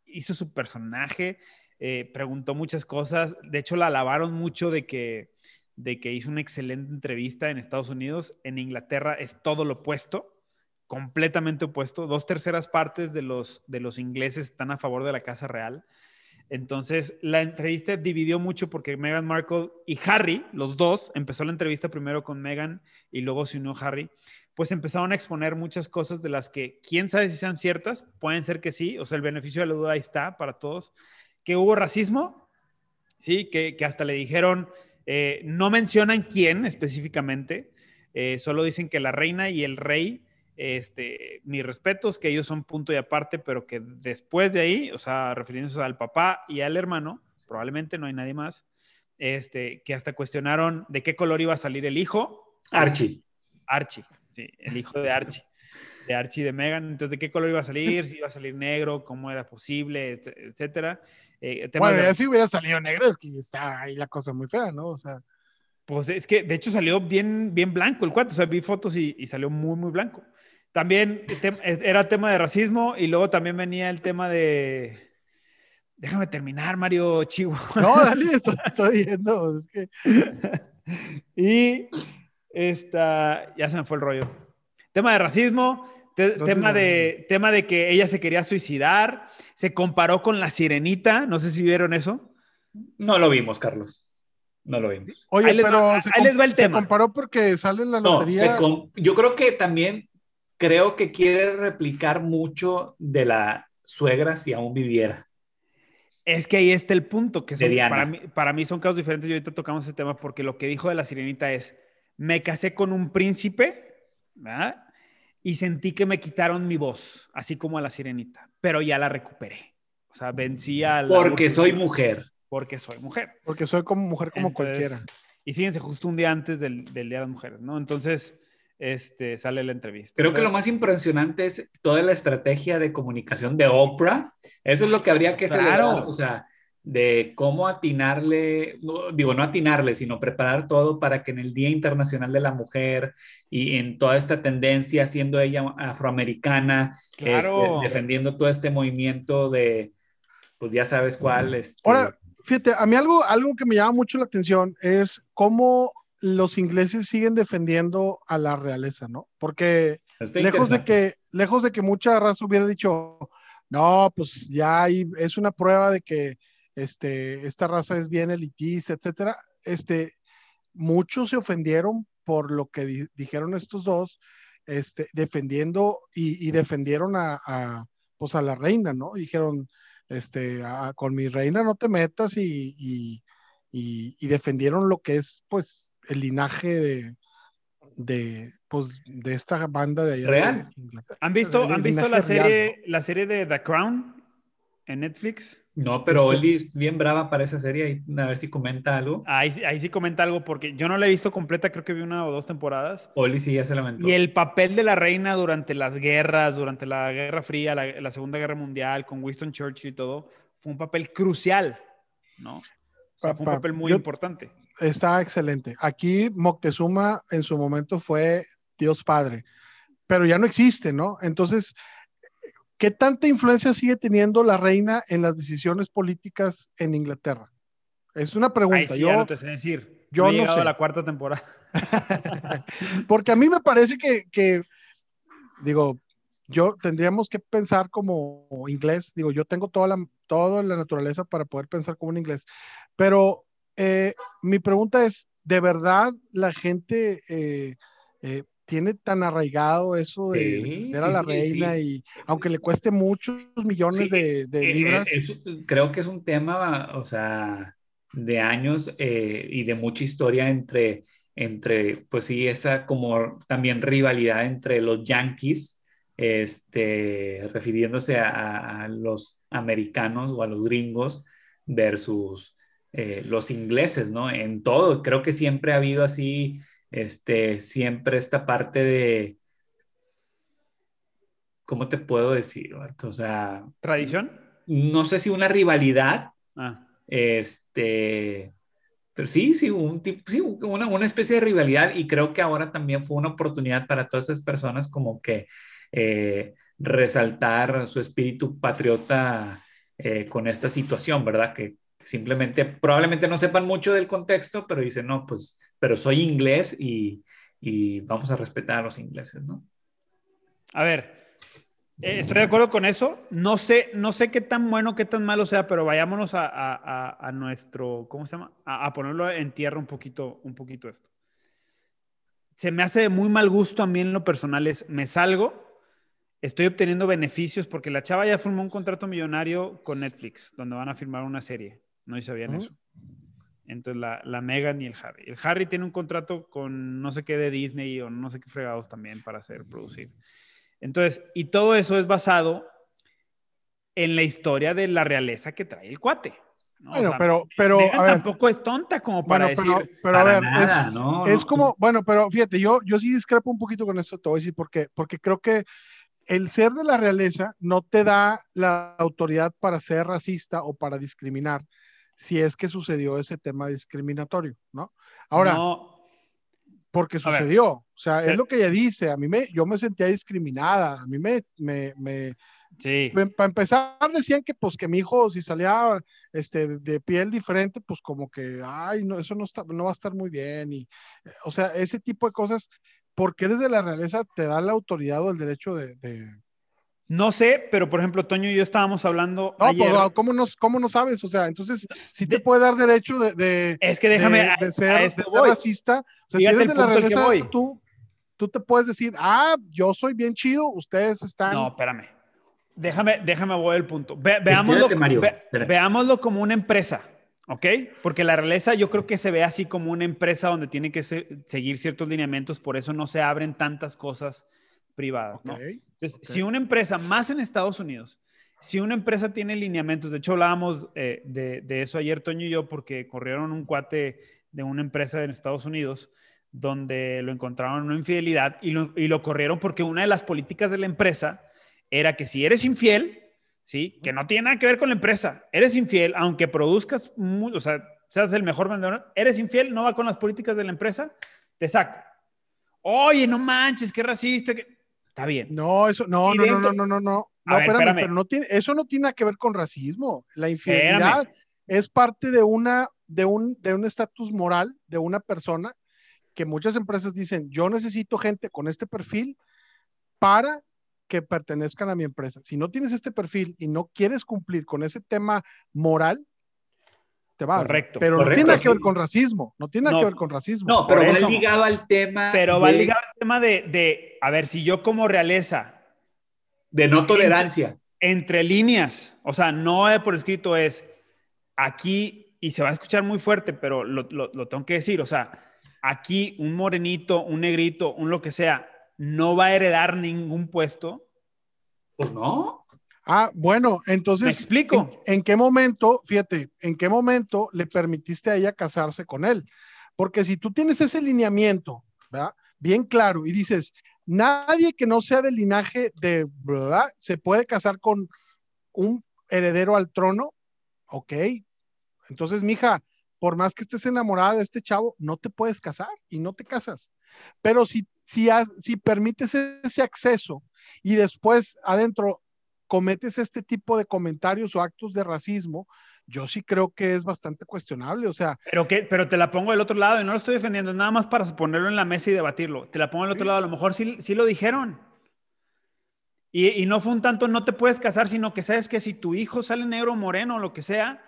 hizo su personaje, eh, preguntó muchas cosas. De hecho, la alabaron mucho de que, de que hizo una excelente entrevista en Estados Unidos. En Inglaterra es todo lo opuesto completamente opuesto. Dos terceras partes de los, de los ingleses están a favor de la Casa Real. Entonces, la entrevista dividió mucho porque Meghan Markle y Harry, los dos, empezó la entrevista primero con Meghan y luego se unió Harry, pues empezaron a exponer muchas cosas de las que quién sabe si sean ciertas, pueden ser que sí, o sea, el beneficio de la duda ahí está para todos, que hubo racismo, sí, que, hasta le dijeron, eh, no mencionan quién específicamente, eh, solo dicen que la reina y el rey este, mis respetos, que ellos son punto y aparte, pero que después de ahí, o sea, refiriéndose al papá y al hermano, probablemente no hay nadie más, este, que hasta cuestionaron de qué color iba a salir el hijo. Archie. Archie, sí, el hijo de Archie. De Archie de Megan. Entonces, ¿de qué color iba a salir? Si iba a salir negro, cómo era posible, etcétera. Eh, bueno, ya si hubiera salido negro, es que está ahí la cosa muy fea, ¿no? O sea. Pues es que de hecho salió bien, bien blanco el cuate. O sea, vi fotos y, y salió muy, muy blanco. También era tema de racismo y luego también venía el tema de. Déjame terminar, Mario Chihuahua. No, [laughs] dale, estoy, viendo. Es que... [laughs] y esta, ya se me fue el rollo. Tema de racismo, tema, de, tema de que ella se quería suicidar, se comparó con la sirenita, no sé si vieron eso. No lo vimos, Carlos. No lo vimos. Oye, pero se, les va el tema. comparó porque sale en la lotería. yo creo que también creo que quiere replicar mucho de la suegra si aún viviera. Es que ahí está el punto, que para, mí, para mí son casos diferentes y ahorita tocamos ese tema porque lo que dijo de la sirenita es, me casé con un príncipe y sentí que me quitaron mi voz, así como a la sirenita, pero ya la recuperé. O sea, vencí a la Porque soy mujer. Porque soy mujer. Porque soy como mujer como cualquiera. Y fíjense, justo un día antes del, del Día de las Mujeres, ¿no? Entonces, este, sale la entrevista. Creo que lo más impresionante es toda la estrategia de comunicación de Oprah. Eso es lo que habría que celebrar, o sea, de cómo atinarle, digo, no atinarle, sino preparar todo para que en el Día Internacional de la Mujer y en toda esta tendencia, siendo ella afroamericana, este, defendiendo todo este movimiento de, pues ya sabes cuál. Este... Ahora, fíjate, a mí algo, algo que me llama mucho la atención es cómo los ingleses siguen defendiendo a la realeza, ¿no? Porque lejos de, que, lejos de que mucha raza hubiera dicho, no, pues ya hay, es una prueba de que este, esta raza es bien elitista, etcétera. Este, muchos se ofendieron por lo que dijeron estos dos, este, defendiendo y, defendieron a, pues a la reina, ¿no? Dijeron, este, con mi reina no te metas y, y, y defendieron lo que es, pues, el linaje de, de, pues, de esta banda de allá. ¿Real? ¿Han visto, ¿han visto la, serie, la serie de The Crown en Netflix? No, pero este Oli es bien brava para esa serie. A ver si comenta algo. Ahí, ahí sí comenta algo, porque yo no la he visto completa, creo que vi una o dos temporadas. Oli sí ya se lamentó. Y el papel de la reina durante las guerras, durante la Guerra Fría, la, la Segunda Guerra Mundial, con Winston Churchill y todo, fue un papel crucial, ¿no? fue un papel muy importante. Está excelente. Aquí Moctezuma en su momento fue Dios Padre, pero ya no existe, ¿no? Entonces, ¿qué tanta influencia sigue teniendo la reina en las decisiones políticas en Inglaterra? Es una pregunta. yo no te sé decir. Yo no, he a la cuarta temporada. [laughs] Porque a mí me parece que, que, digo, yo tendríamos que pensar como inglés. Digo, yo tengo toda la, toda la naturaleza para poder pensar como un inglés. Pero eh, mi pregunta es, ¿de verdad la gente eh, eh, tiene tan arraigado eso de ver a la reina y aunque le cueste muchos millones de, libras? creo que es un tema, o sea, de años y de mucha historia entre, entre, pues sí, esa como también rivalidad entre los Yankees este, refiriéndose a, los americanos o a los gringos versus eh, los ingleses, ¿no? En todo, creo que siempre ha habido así, este, siempre esta parte de, ¿cómo te puedo decir? O sea... ¿Tradición? No sé si una rivalidad, ah. este, pero sí, sí, un tipo, sí, una, una especie de rivalidad y creo que ahora también fue una oportunidad para todas esas personas como que eh, resaltar su espíritu patriota eh, con esta situación, ¿verdad? Que simplemente, probablemente no sepan mucho del contexto, pero dicen, no, pues, pero soy inglés y, vamos a respetar a los ingleses, ¿no? A ver, eh, estoy de acuerdo con eso. No sé, no sé qué tan bueno, qué tan malo sea, pero vayámonos a, nuestro, ¿cómo se llama? A, ponerlo en tierra un poquito, un poquito esto. Se me hace de muy mal gusto a mí en lo personal es, me salgo estoy obteniendo beneficios porque la chava ya formó un contrato millonario con Netflix, donde van a firmar una serie. No sabían eso. Entonces la, la Megan y el Harry. El Harry tiene un contrato con no sé qué de Disney o no sé qué fregados también para hacer, producir. Entonces, y todo eso es basado en la historia de la realeza que trae el cuate. bueno, pero, pero tampoco es tonta como para decir. Pero, a ver, es, como, bueno, pero fíjate, yo, yo sí discrepo un poquito con esto, te voy a decir por qué. Porque creo que el ser de la realeza no te da la autoridad para ser racista o para discriminar si es que sucedió ese tema discriminatorio, ¿no? Ahora, porque sucedió, o sea, es lo que ella dice, a mí me, yo me sentía discriminada, a mí me, me, me Sí. Para empezar, decían que pues que mi hijo si salía este, de piel diferente, pues como que, ay, no, eso no, está, no va a estar muy bien. Y, o sea, ese tipo de cosas, ¿por qué desde la realeza te da la autoridad o el derecho de, No sé, pero por ejemplo, Toño y yo estábamos hablando. No, pues, ¿cómo, no, ¿cómo no sabes? O sea, entonces, si te puede dar derecho de, es que déjame, de, ser, racista. O sea, si eres de la realeza, tú, tú te puedes decir, ah, yo soy bien chido, ustedes están. No, espérame. Déjame, déjame voy al punto. veámoslo, veámoslo como una empresa, ¿ok? Porque la realeza yo creo que se ve así como una empresa donde tiene que seguir ciertos lineamientos, por eso no se abren tantas cosas privadas, ¿no? Entonces, si una empresa, más en Estados Unidos, si una empresa tiene lineamientos, de hecho hablábamos eh, de, de, eso ayer, Toño y yo, porque corrieron un cuate de una empresa en Estados Unidos donde lo encontraron en una infidelidad y lo, y lo corrieron porque una de las políticas de la empresa era que si eres infiel, ¿sí? Que no tiene nada que ver con la empresa, eres infiel, aunque produzcas, o sea, seas el mejor vendedor, eres infiel, no va con las políticas de la empresa, te saco. Oye, no manches, qué racista, que... Está bien. No, eso, no, no, dentro... no, no, no, no, no, ver, espérame, espérame. pero no tiene, eso no tiene que ver con racismo. La infidelidad espérame. es parte de una, de un, de un estatus moral de una persona que muchas empresas dicen, yo necesito gente con este perfil para que pertenezcan a mi empresa. Si no tienes este perfil y no quieres cumplir con ese tema moral, te. Correcto. Pero no tiene que ver con racismo. No tiene que ver con racismo. No, pero va ligado al tema. Pero va ligado al tema de, de, a ver, si yo como realeza. De no tolerancia. Entre, líneas, o sea, no por escrito es aquí, y se va a escuchar muy fuerte, pero lo, lo, lo tengo que decir, o sea, aquí un morenito, un negrito, un lo que sea, no va a heredar ningún puesto. Pues no. Ah, bueno, entonces. ¿Me explico? ¿en, qué momento, fíjate, en qué momento le permitiste a ella casarse con él? Porque si tú tienes ese lineamiento, ¿verdad? Bien claro, y dices, nadie que no sea del linaje de, ¿verdad? Se puede casar con un heredero al trono, ok. Entonces, mija, por más que estés enamorada de este chavo, no te puedes casar y no te casas. Pero si si, permites ese acceso y después adentro cometes este tipo de comentarios o actos de racismo, yo sí creo que es bastante cuestionable, o sea... Pero, que, pero te la pongo del otro lado y no lo estoy defendiendo, nada más para ponerlo en la mesa y debatirlo. Te la pongo del otro lado, a lo mejor sí, sí lo dijeron. Y, y, no fue un tanto, no te puedes casar, sino que sabes que si tu hijo sale negro, moreno, o lo que sea,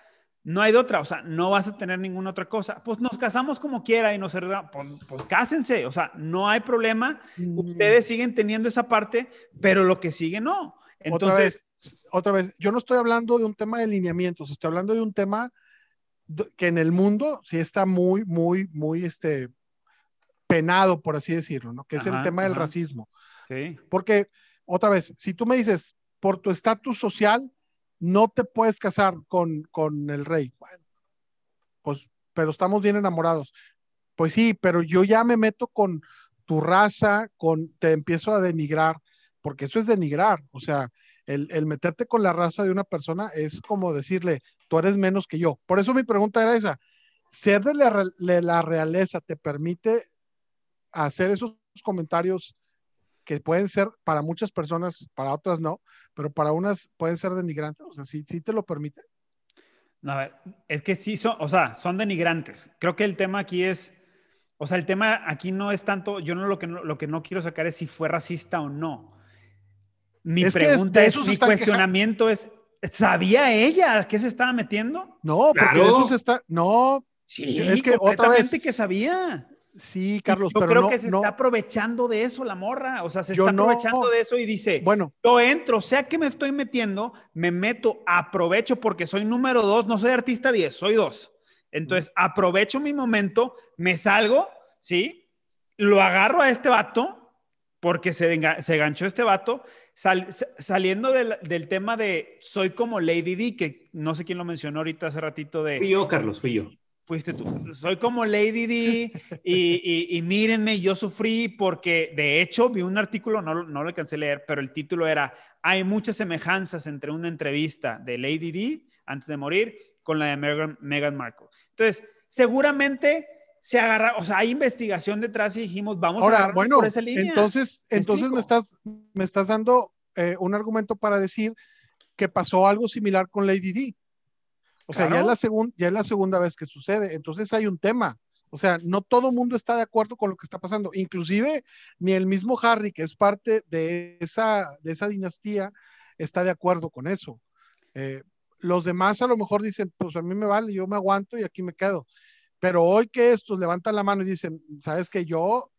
no hay de otra, o sea, no vas a tener ninguna otra cosa. Pues nos casamos como quiera y nos pues, pues cásense, o sea, no hay problema. Mm. Ustedes siguen teniendo esa parte, pero lo que sigue no. Entonces, otra vez, yo no estoy hablando de un tema de lineamientos, estoy hablando de un tema que en el mundo sí está muy, muy, muy este, penado, por así decirlo, ¿no? Que es el tema del racismo. Sí. Porque, otra vez, si tú me dices, por tu estatus social, no te puedes casar con, con el rey. Bueno, pues, pero estamos bien enamorados. Pues sí, pero yo ya me meto con tu raza, con, te empiezo a denigrar, porque eso es denigrar, o sea, el, el, meterte con la raza de una persona es como decirle, tú eres menos que yo. Por eso mi pregunta era esa, ¿ser de la, de la realeza te permite hacer esos comentarios que pueden ser para muchas personas, para otras no, pero para unas pueden ser denigrantes. O sea, sí, te lo permite. No, a ver, es que sí son, o sea, son denigrantes. Creo que el tema aquí es, o sea, el tema aquí no es tanto, yo no lo que no, lo que no quiero sacar es si fue racista o no. Mi pregunta es, mi cuestionamiento es, ¿sabía ella qué se estaba metiendo? No, porque eso se está, no. Sí, es que otra vez que sabía. Sí, Carlos, yo creo que se está aprovechando de eso la morra, o sea, se está aprovechando de eso y dice, bueno, yo entro, sea que me estoy metiendo, me meto, aprovecho porque soy número dos, no soy artista 10, soy dos. Entonces, aprovecho mi momento, me salgo, ¿sí? Lo agarro a este vato porque se, se ganchó este vato saliendo del, tema de soy como Lady D, que no sé quién lo mencionó ahorita hace ratito de... Fui yo, Carlos, fui yo. Fuiste tú. Soy como Lady D y, y, mírenme, yo sufrí porque de hecho vi un artículo, no, no lo alcancé a leer, pero el título era, hay muchas semejanzas entre una entrevista de Lady D antes de morir con la de Meghan Markle. Entonces, seguramente se agarra, o sea, hay investigación detrás y dijimos, vamos a bueno, por esa línea. Entonces, entonces me estás, me estás dando eh, un argumento para decir que pasó algo similar con Lady D. O sea, ya, es la ya es la segunda vez que sucede. Entonces hay un tema. O sea, no todo el mundo está de acuerdo con lo que está pasando. Inclusive, ni el mismo Harry, que es parte de esa, de esa dinastía, está de acuerdo con eso. Eh, los demás a lo mejor dicen, pues a mí me vale, yo me aguanto y aquí me quedo. Pero hoy que estos levantan la mano y dicen, sabes que yo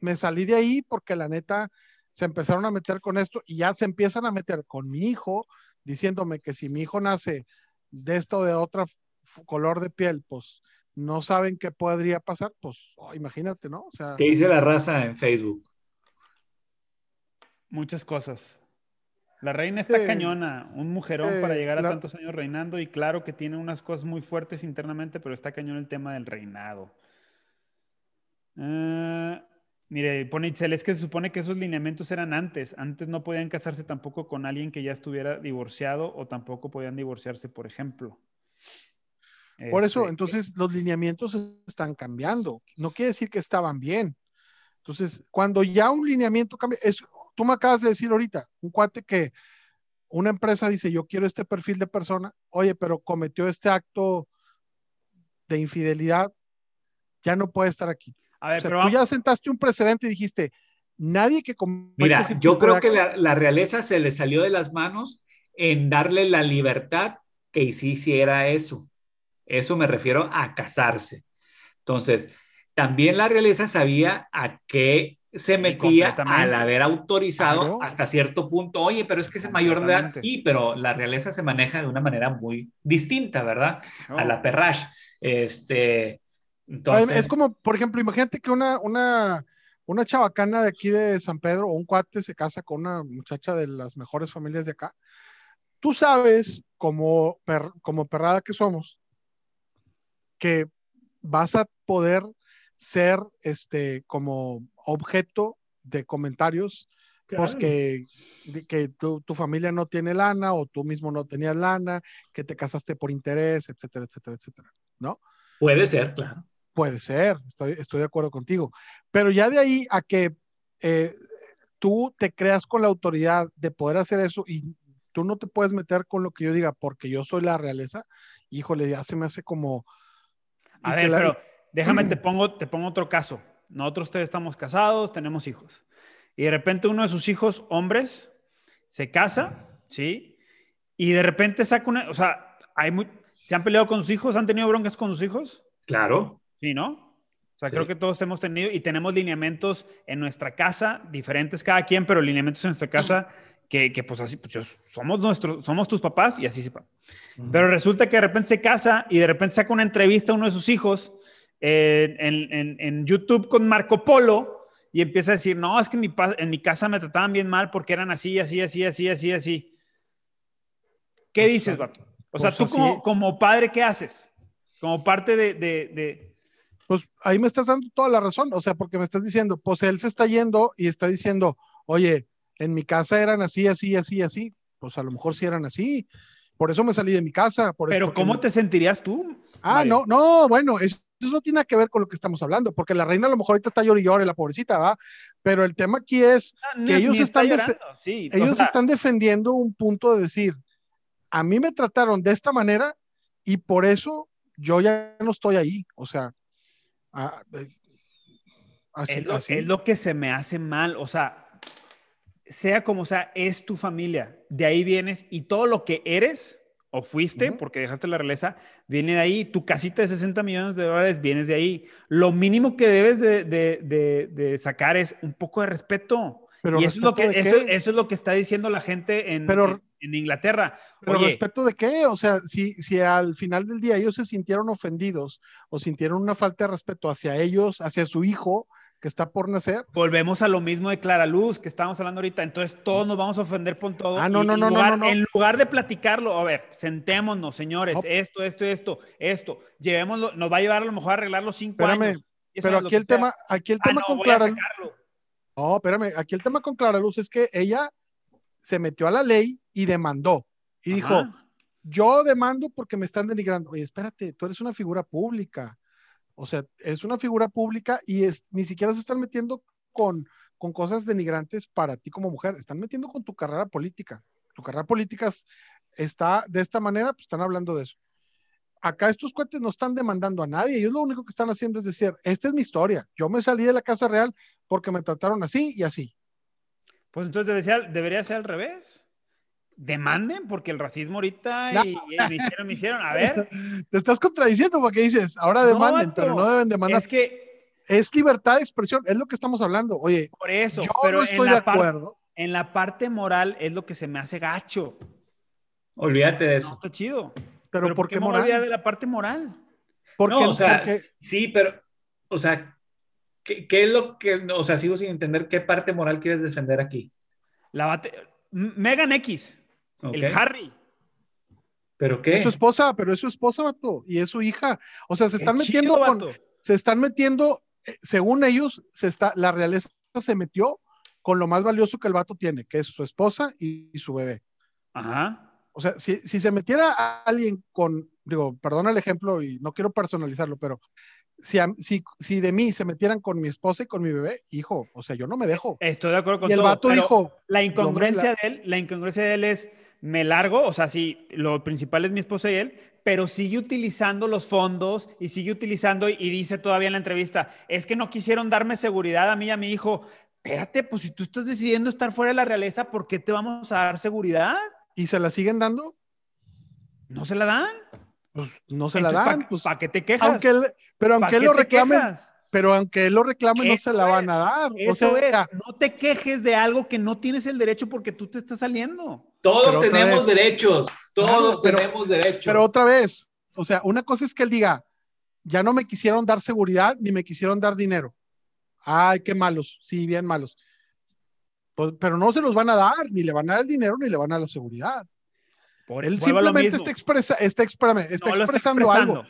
me salí de ahí porque la neta se empezaron a meter con esto y ya se empiezan a meter con mi hijo, diciéndome que si mi hijo nace de esto o de otro color de piel, pues no saben qué podría pasar, pues oh, imagínate, ¿no? O sea, ¿Qué dice la raza en Facebook? Muchas cosas. La reina está cañona, un mujerón para llegar a tantos años reinando y claro que tiene unas cosas muy fuertes internamente, pero está cañón el tema del reinado. Ah, mire, pone Itzel, es que se supone que esos lineamientos eran antes. Antes no podían casarse tampoco con alguien que ya estuviera divorciado o tampoco podían divorciarse, por ejemplo. Por eso, este, entonces los lineamientos están cambiando. No quiere decir que estaban bien. Entonces, cuando ya un lineamiento cambia, es, tú me acabas de decir ahorita, un cuate que una empresa dice, yo quiero este perfil de persona, oye, pero cometió este acto de infidelidad, ya no puede estar aquí. A ver, pero tú ya sentaste un precedente y dijiste, nadie que Mira, yo creo que la, realeza se le salió de las manos en darle la libertad que hiciera eso. Eso me refiero a casarse. Entonces, también la realeza sabía a qué se metía al haber autorizado hasta cierto punto, oye, pero es que es mayor de edad, sí, pero la realeza se maneja de una manera muy distinta, ¿verdad? A la perrash. Este, entonces... Es como, por ejemplo, imagínate que una, una, una chavacana de aquí de San Pedro o un cuate se casa con una muchacha de las mejores familias de acá. Tú sabes, como, como perrada que somos, que vas a poder ser este como objeto de comentarios pues que, que tu, tu, familia no tiene lana o tú mismo no tenías lana, que te casaste por interés, etcétera, etcétera, etcétera, ¿no? Puede ser, claro. Puede ser, estoy, estoy de acuerdo contigo. Pero ya de ahí a que eh, tú te creas con la autoridad de poder hacer eso y tú no te puedes meter con lo que yo diga porque yo soy la realeza, híjole, ya se me hace como... A ver, pero déjame, [clears throat] te pongo, te pongo otro caso nosotros ustedes estamos casados, tenemos hijos. Y de repente uno de sus hijos, hombres, se casa, ¿sí? Y de repente saca una, o sea, hay muy, ¿se han peleado con sus hijos? ¿Han tenido broncas con sus hijos? Claro. Sí, ¿no? O sea, creo que todos hemos tenido y tenemos lineamientos en nuestra casa, diferentes cada quien, pero lineamientos en nuestra casa [clears throat] que, que pues así, pues somos nuestros, somos tus papás y así se va. Pero resulta que de repente se casa y de repente saca una entrevista a uno de sus hijos en, YouTube con Marco Polo y empieza a decir, no, es que en mi, en mi casa me trataban bien mal porque eran así, así, así, así, así, así. ¿Qué dices, vato? O sea, pues, tú como, como, padre, ¿qué haces? Como parte de, de, Pues ahí me estás dando toda la razón, o sea, porque me estás diciendo, pues él se está yendo y está diciendo, oye, en mi casa eran así, así, así, así. Pues a lo mejor sí eran así. Por eso me salí de mi casa. Por Pero ¿cómo te sentirías tú? Ah, no, no, bueno, eso no tiene nada que ver con lo que estamos hablando, porque la reina a lo mejor ahorita está llorando y la pobrecita, ¿va? Pero el tema aquí es que ellos, están, ellos están defendiendo un punto de decir, a mí me trataron de esta manera y por eso yo ya no estoy ahí. O sea, ah, eh, así, es lo que se me hace mal. O sea, sea como sea, es tu familia. De ahí vienes y todo lo que eres o fuiste, porque dejaste la realeza, viene de ahí. Tu casita de 60 millones de dólares vienes de ahí. Lo mínimo que debes de, sacar es un poco de respeto. Pero y eso es, lo que, eso, es lo que está diciendo la gente en, en, Inglaterra. ¿Pero respeto de qué? O sea, si, si al final del día ellos se sintieron ofendidos o sintieron una falta de respeto hacia ellos, hacia su hijo, que está por nacer. Volvemos a lo mismo de Clara Luz que estábamos hablando ahorita. Entonces todos nos vamos a ofender por todo. Ah, no, no, no, no, no, En lugar de platicarlo, a ver, sentémonos, señores, esto, esto, esto, esto. Llevémoslo, nos va a llevar a lo mejor a arreglar los cinco años. Pero aquí el, tema, aquí el tema, con Clara Luz. No, espérame, aquí el tema con Clara Luz es que ella se metió a la ley y demandó. Y dijo, yo demando porque me están denigrando. Oye, espérate, tú eres una figura pública o sea, es una figura pública y es, ni siquiera se están metiendo con, con cosas denigrantes para ti como mujer, están metiendo con tu carrera política. Tu carrera política está de esta manera, pues están hablando de eso. Acá estos cuates no están demandando a nadie, ellos lo único que están haciendo es decir, esta es mi historia, yo me salí de la Casa Real porque me trataron así y así. Pues entonces debería, debería ser al revés demanden porque el racismo ahorita y, me hicieron, me hicieron, a ver. [laughs] Te estás contradiciendo porque dices, ahora demanden, pero no deben demandar. Es que es libertad de expresión, es lo que estamos hablando. Oye, por eso, yo pero no estoy de acuerdo. En la parte moral es lo que se me hace gacho. Olvídate de eso. No está chido. Pero, ¿por qué moral? de la parte moral? Porque, no, o sea, sí, pero, o sea, ¿qué, ¿qué, es lo que, o sea, sigo sin entender qué parte moral quieres defender aquí? La bate... Megan X. El Harry. ¿Pero qué? Es su esposa, pero es su esposa, vato, y es su hija. O sea, se están metiendo con, se están metiendo, eh, según ellos, se está, la realeza se metió con lo más valioso que el vato tiene, que es su esposa y, su bebé. Ajá. O sea, si, si, se metiera a alguien con, digo, perdona el ejemplo y no quiero personalizarlo, pero si, si, si, de mí se metieran con mi esposa y con mi bebé, hijo, o sea, yo no me dejo. Estoy de acuerdo con y el vato dijo. La incongruencia de él, la incongruencia de él es me largo, o sea, sí, lo principal es mi esposa y él, pero sigue utilizando los fondos y sigue utilizando y, dice todavía en la entrevista, es que no quisieron darme seguridad a mí y a mi hijo. Espérate, pues si tú estás decidiendo estar fuera de la realeza, ¿por qué te vamos a dar seguridad? ¿Y se la siguen dando? ¿No se la dan? Pues no se la dan. ¿Para pues, qué te quejas? pero aunque él lo reclame, pero aunque él lo reclame, no se la van a dar. Eso o sea, es. No te quejes de algo que no tienes el derecho porque tú te estás saliendo. Todos tenemos derechos. Todos tenemos derechos. Pero otra vez, o sea, una cosa es que él diga, ya no me quisieron dar seguridad ni me quisieron dar dinero. Ay, qué malos. Sí, bien malos. Pues, pero no se los van a dar, ni le van a dar el dinero ni le van a dar la seguridad. él simplemente está, expresa, está, está expresando algo.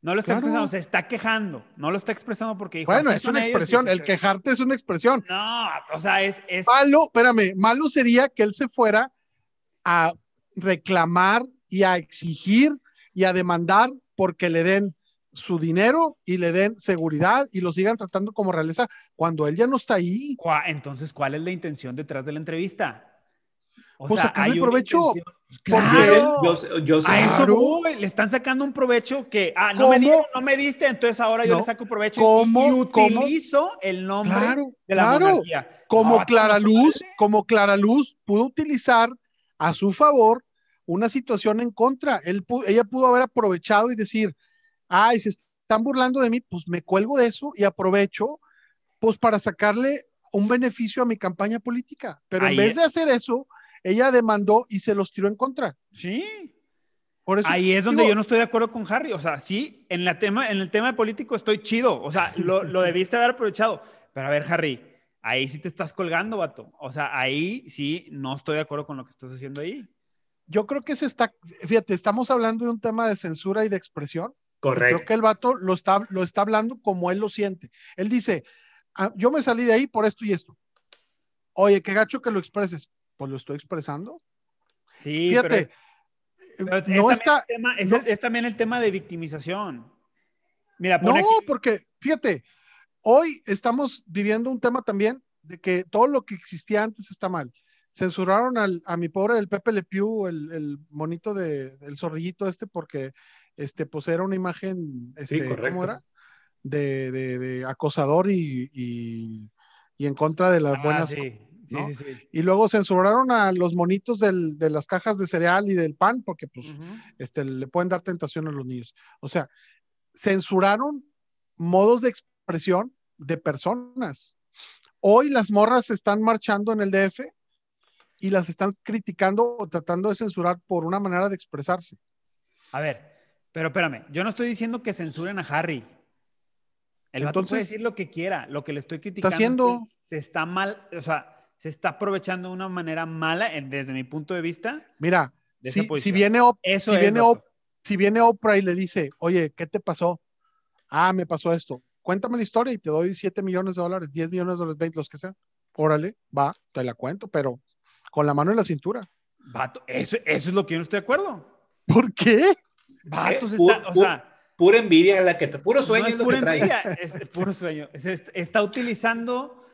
No lo está expresando, se está quejando. No lo está expresando porque dijo. Bueno, es una expresión. el quejarte es una expresión. No, o sea, es, es. Malo, espérame, malo sería que él se fuera a reclamar y a exigir y a demandar porque le den su dinero y le den seguridad y lo sigan tratando como realeza cuando él ya no está ahí. Entonces, ¿cuál es la intención detrás de la entrevista? O pues sea, el provecho. Claro, yo, a eso le están sacando un provecho que, ah, no, me, no me diste, entonces ahora yo le saco provecho y, utilizo el nombre de la monarquía. Como Clara Luz, como Clara Luz pudo utilizar a su favor una situación en contra. Él, ella pudo haber aprovechado y decir, ay, se están burlando de mí, pues me cuelgo de eso y aprovecho, pues para sacarle un beneficio a mi campaña política. Pero en vez de hacer eso, ella demandó y se los tiró en contra. Sí. Por eso, Ahí es donde yo no estoy de acuerdo con Harry. O sea, sí, en, la tema, en el tema político estoy chido. O sea, lo, lo debiste haber aprovechado. Pero a ver, Harry, ahí sí te estás colgando, vato. O sea, ahí sí no estoy de acuerdo con lo que estás haciendo ahí. Yo creo que se está, fíjate, estamos hablando de un tema de censura y de expresión. Correcto. Creo que el vato lo está, lo está hablando como él lo siente. Él dice, ah, yo me salí de ahí por esto y esto. Oye, qué gacho que lo expreses. Pues lo estoy expresando. Sí, fíjate. Pero es, no está, es, también el tema de victimización. Mira, no, porque fíjate, hoy estamos viviendo un tema también de que todo lo que existía antes está mal. Censuraron a mi pobre del Pepe Le Pew, el, monito de, del zorrillito este, porque este, pues era una imagen, este, ¿cómo era? De, de, acosador y, y, en contra de las ah, buenas. Sí. Y luego censuraron a los monitos de las cajas de cereal y del pan, porque pues este, le pueden dar tentación a los niños. O sea, censuraron modos de expresión de personas. Hoy las morras están marchando en el DF y las están criticando o tratando de censurar por una manera de expresarse. A ver, pero espérame, yo no estoy diciendo que censuren a Harry. El vato puede decir lo que quiera, lo que le estoy criticando. Está haciendo. se está mal, o sea, se está aprovechando de una manera mala, desde mi punto de vista. Mira, si, si, viene, si, viene si viene Oprah y le dice, oye, ¿qué te pasó? Ah, me pasó esto. Cuéntame la historia y te doy 7 millones de dólares, 10 millones de dólares, 20, los que sea. Órale, va, te la cuento, pero con la mano en la cintura. Vato, eso, eso es lo que yo no estoy de acuerdo. ¿Por qué? Vatos, está, o sea, pura envidia la que te, puro sueño es, pura envidia, es puro sueño. está utilizando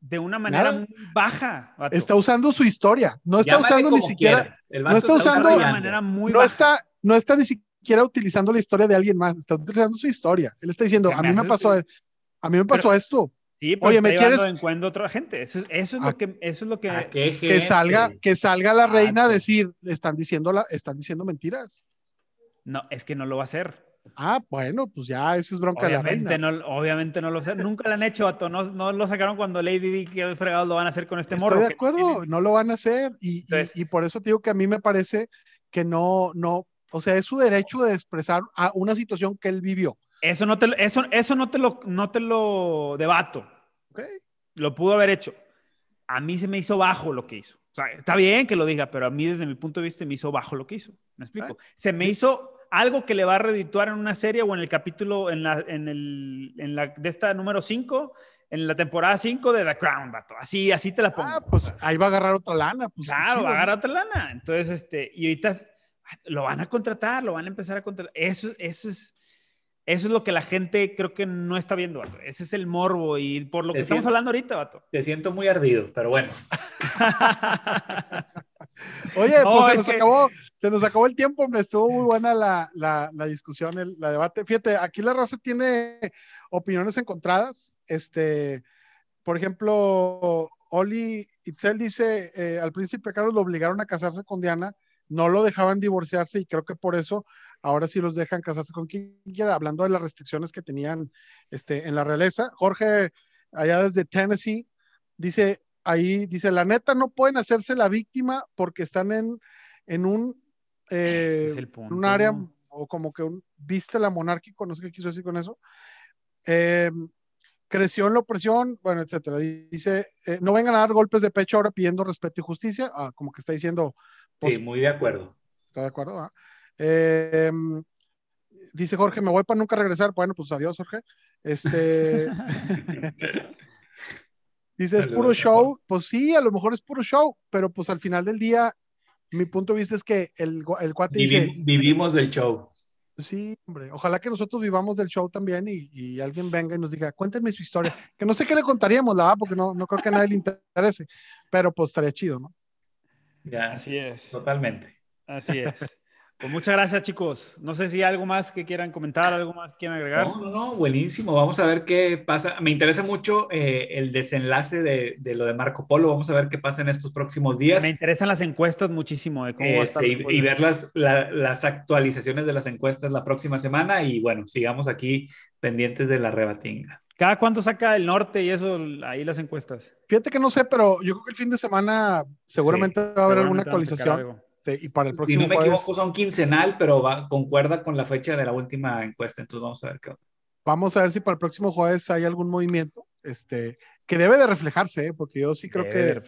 de una manera muy baja. Está usando su historia, no está usando ni siquiera, no está usando de una manera muy no está, no está ni siquiera utilizando la historia de alguien más, está utilizando su historia. Él está diciendo, a mí me pasó, a mí me pasó esto. Sí, Oye, ¿me quieres? encuentro otra gente. Eso, eso, es lo que, eso es lo que, que salga, que salga la reina a decir, están diciendo la, están diciendo mentiras. No, es que no lo va a hacer. Ah, bueno, pues ya, eso es bronca obviamente de la reina. No, obviamente no lo sé. Nunca lo han hecho, vato. No, no lo sacaron cuando Lady Di, que fregados lo van a hacer con este morro. Estoy de acuerdo, no lo van a hacer. Y, y, por eso digo que a mí me parece que no, no, o sea, es su derecho de expresar a una situación que él vivió. Eso no te, eso, eso no te lo, no te lo debato. Lo pudo haber hecho. A mí se me hizo bajo lo que hizo. O sea, está bien que lo diga, pero a mí desde mi punto de vista me hizo bajo lo que hizo. ¿Me explico? Se me hizo algo que le va a redituar en una serie o en el capítulo, en la, en el, en la de esta número 5, en la temporada 5 de The Crown, vato. Así, así te la pongo. Ah, pues ahí va a agarrar otra lana. Pues, claro, va a agarrar otra lana. Entonces, este, y ahorita lo van a contratar, lo van a empezar a contratar. Eso, eso es, eso es lo que la gente creo que no está viendo, vato. Ese es el morbo y por lo que estamos hablando ahorita, vato. Te siento muy ardido, pero bueno. [laughs] Oye, pues se nos, acabó, se nos acabó el tiempo, me estuvo muy buena la, la, la, discusión, el la debate. Fíjate, aquí la raza tiene opiniones encontradas. Este, por ejemplo, Oli Itzel dice, eh, al príncipe Carlos lo obligaron a casarse con Diana, no lo dejaban divorciarse y creo que por eso ahora sí los dejan casarse con quien quiera, hablando de las restricciones que tenían este, en la realeza. Jorge, allá desde Tennessee, dice, ahí dice, la neta no pueden hacerse la víctima porque están en, en un, eh, un área o como que un viste la monárquico, no sé qué quiso decir con eso. Eh, creció en la opresión, bueno, etcétera. Dice, eh, no vengan a dar golpes de pecho ahora pidiendo respeto y justicia, ah, como que está diciendo. Sí, muy de acuerdo. Está de acuerdo. Ah. dice Jorge, me voy para nunca regresar. Bueno, pues adiós, Jorge. Este. [laughs] Dice, es puro show. Pues sí, a lo mejor es puro show, pero pues al final del día, mi punto de vista es que el, el cuate dice... Vivimos del show. Sí, hombre, ojalá que nosotros vivamos del show también y, y, alguien venga y nos diga, cuéntenme su historia, que no sé qué le contaríamos, la verdad, porque no, no creo que a nadie le interese, pero pues estaría chido, ¿no? Ya, así es. Totalmente. Así es. Pues muchas gracias, chicos. No sé si hay algo más que quieran comentar, algo más que quieran agregar. No, no, no, buenísimo. Vamos a ver qué pasa. Me interesa mucho eh, el desenlace de, de, lo de Marco Polo. Vamos a ver qué pasa en estos próximos días. Me interesan las encuestas muchísimo de cómo va a estar. Este, y, ver las, las actualizaciones de las encuestas la próxima semana. Y bueno, sigamos aquí pendientes de la rebatinga. ¿Cada cuánto saca el norte y eso, ahí las encuestas? Fíjate que no sé, pero yo creo que el fin de semana seguramente va a haber alguna actualización. Este, y para el próximo Si no me equivoco, son quincenal, pero va, concuerda con la fecha de la última encuesta. Entonces vamos a ver qué Vamos a ver si para el próximo jueves hay algún movimiento este, que debe de reflejarse, ¿eh? porque yo sí creo que,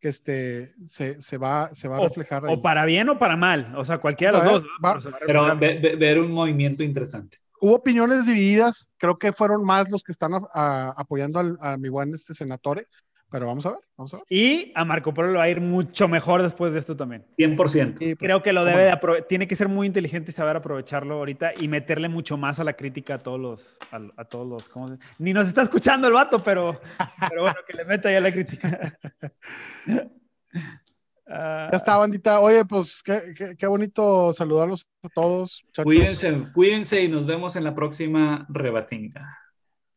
que este, se, se, va, se va a reflejar. O para bien o para mal, o sea, cualquiera de los dos. pero ver, un movimiento interesante. Hubo opiniones divididas, creo que fueron más los que están apoyando al, a mi buen este senatore, pero vamos a ver, vamos a ver. Y a Marco Polo le va a ir mucho mejor después de esto también. 100%. Pues, Creo que lo debe de tiene que ser muy inteligente y saber aprovecharlo ahorita y meterle mucho más a la crítica a todos los, a, todos los, ¿cómo Ni nos está escuchando el vato, pero, [laughs] pero bueno, que le meta ya la crítica. [laughs] ya está, bandita. Oye, pues qué, qué, bonito saludarlos a todos. Cuídense, cuídense y nos vemos en la próxima rebatinga.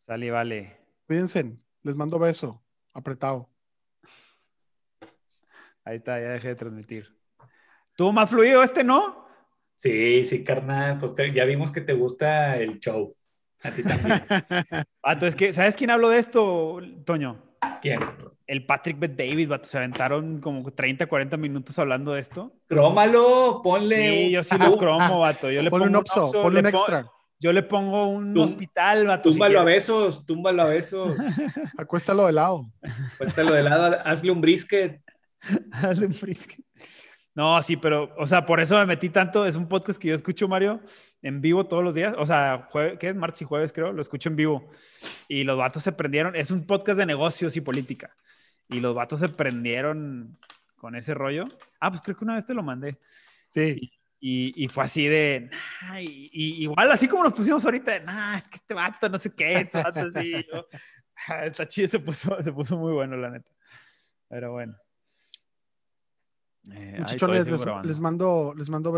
Sale, vale. Cuídense. Les mando beso apretado. Ahí está, ya dejé de transmitir. ¿Tuvo más fluido este, no? Sí, sí, carnal. Pues ya vimos que te gusta el show. A ti también. [laughs] ah, entonces, ¿qué? ¿sabes quién habló de esto, Toño? ¿Quién? El Patrick Bet David, vato. Se aventaron como 30, 40 minutos hablando de esto. Crómalo, ponle. Sí, yo sí lo [laughs] cromo, vato. Yo le pongo un, opso, ponle un extra. Yo le pongo un hospital, vato. Túmbalo a besos, túmbalo a besos. [laughs] Acuéstalo de lado. Acuéstalo de lado, hazle un brisket. [laughs] hazle un brisket. No, sí, pero, o sea, por eso me metí tanto. Es un podcast que yo escucho, Mario, en vivo todos los días. O sea, ¿qué es? Martes y jueves, creo. Lo escucho en vivo. Y los vatos se prendieron. Es un podcast de negocios y política. Y los vatos se prendieron con ese rollo. Ah, pues creo que una vez te lo mandé. Sí. Y, y, fue así de, y, igual así como nos pusimos ahorita, de, nah, es que este vato, no sé qué, este vato así. Ah, está chido, se puso, se puso muy bueno, la neta. Pero bueno. Eh, Muchachones, les, les, mando, les mando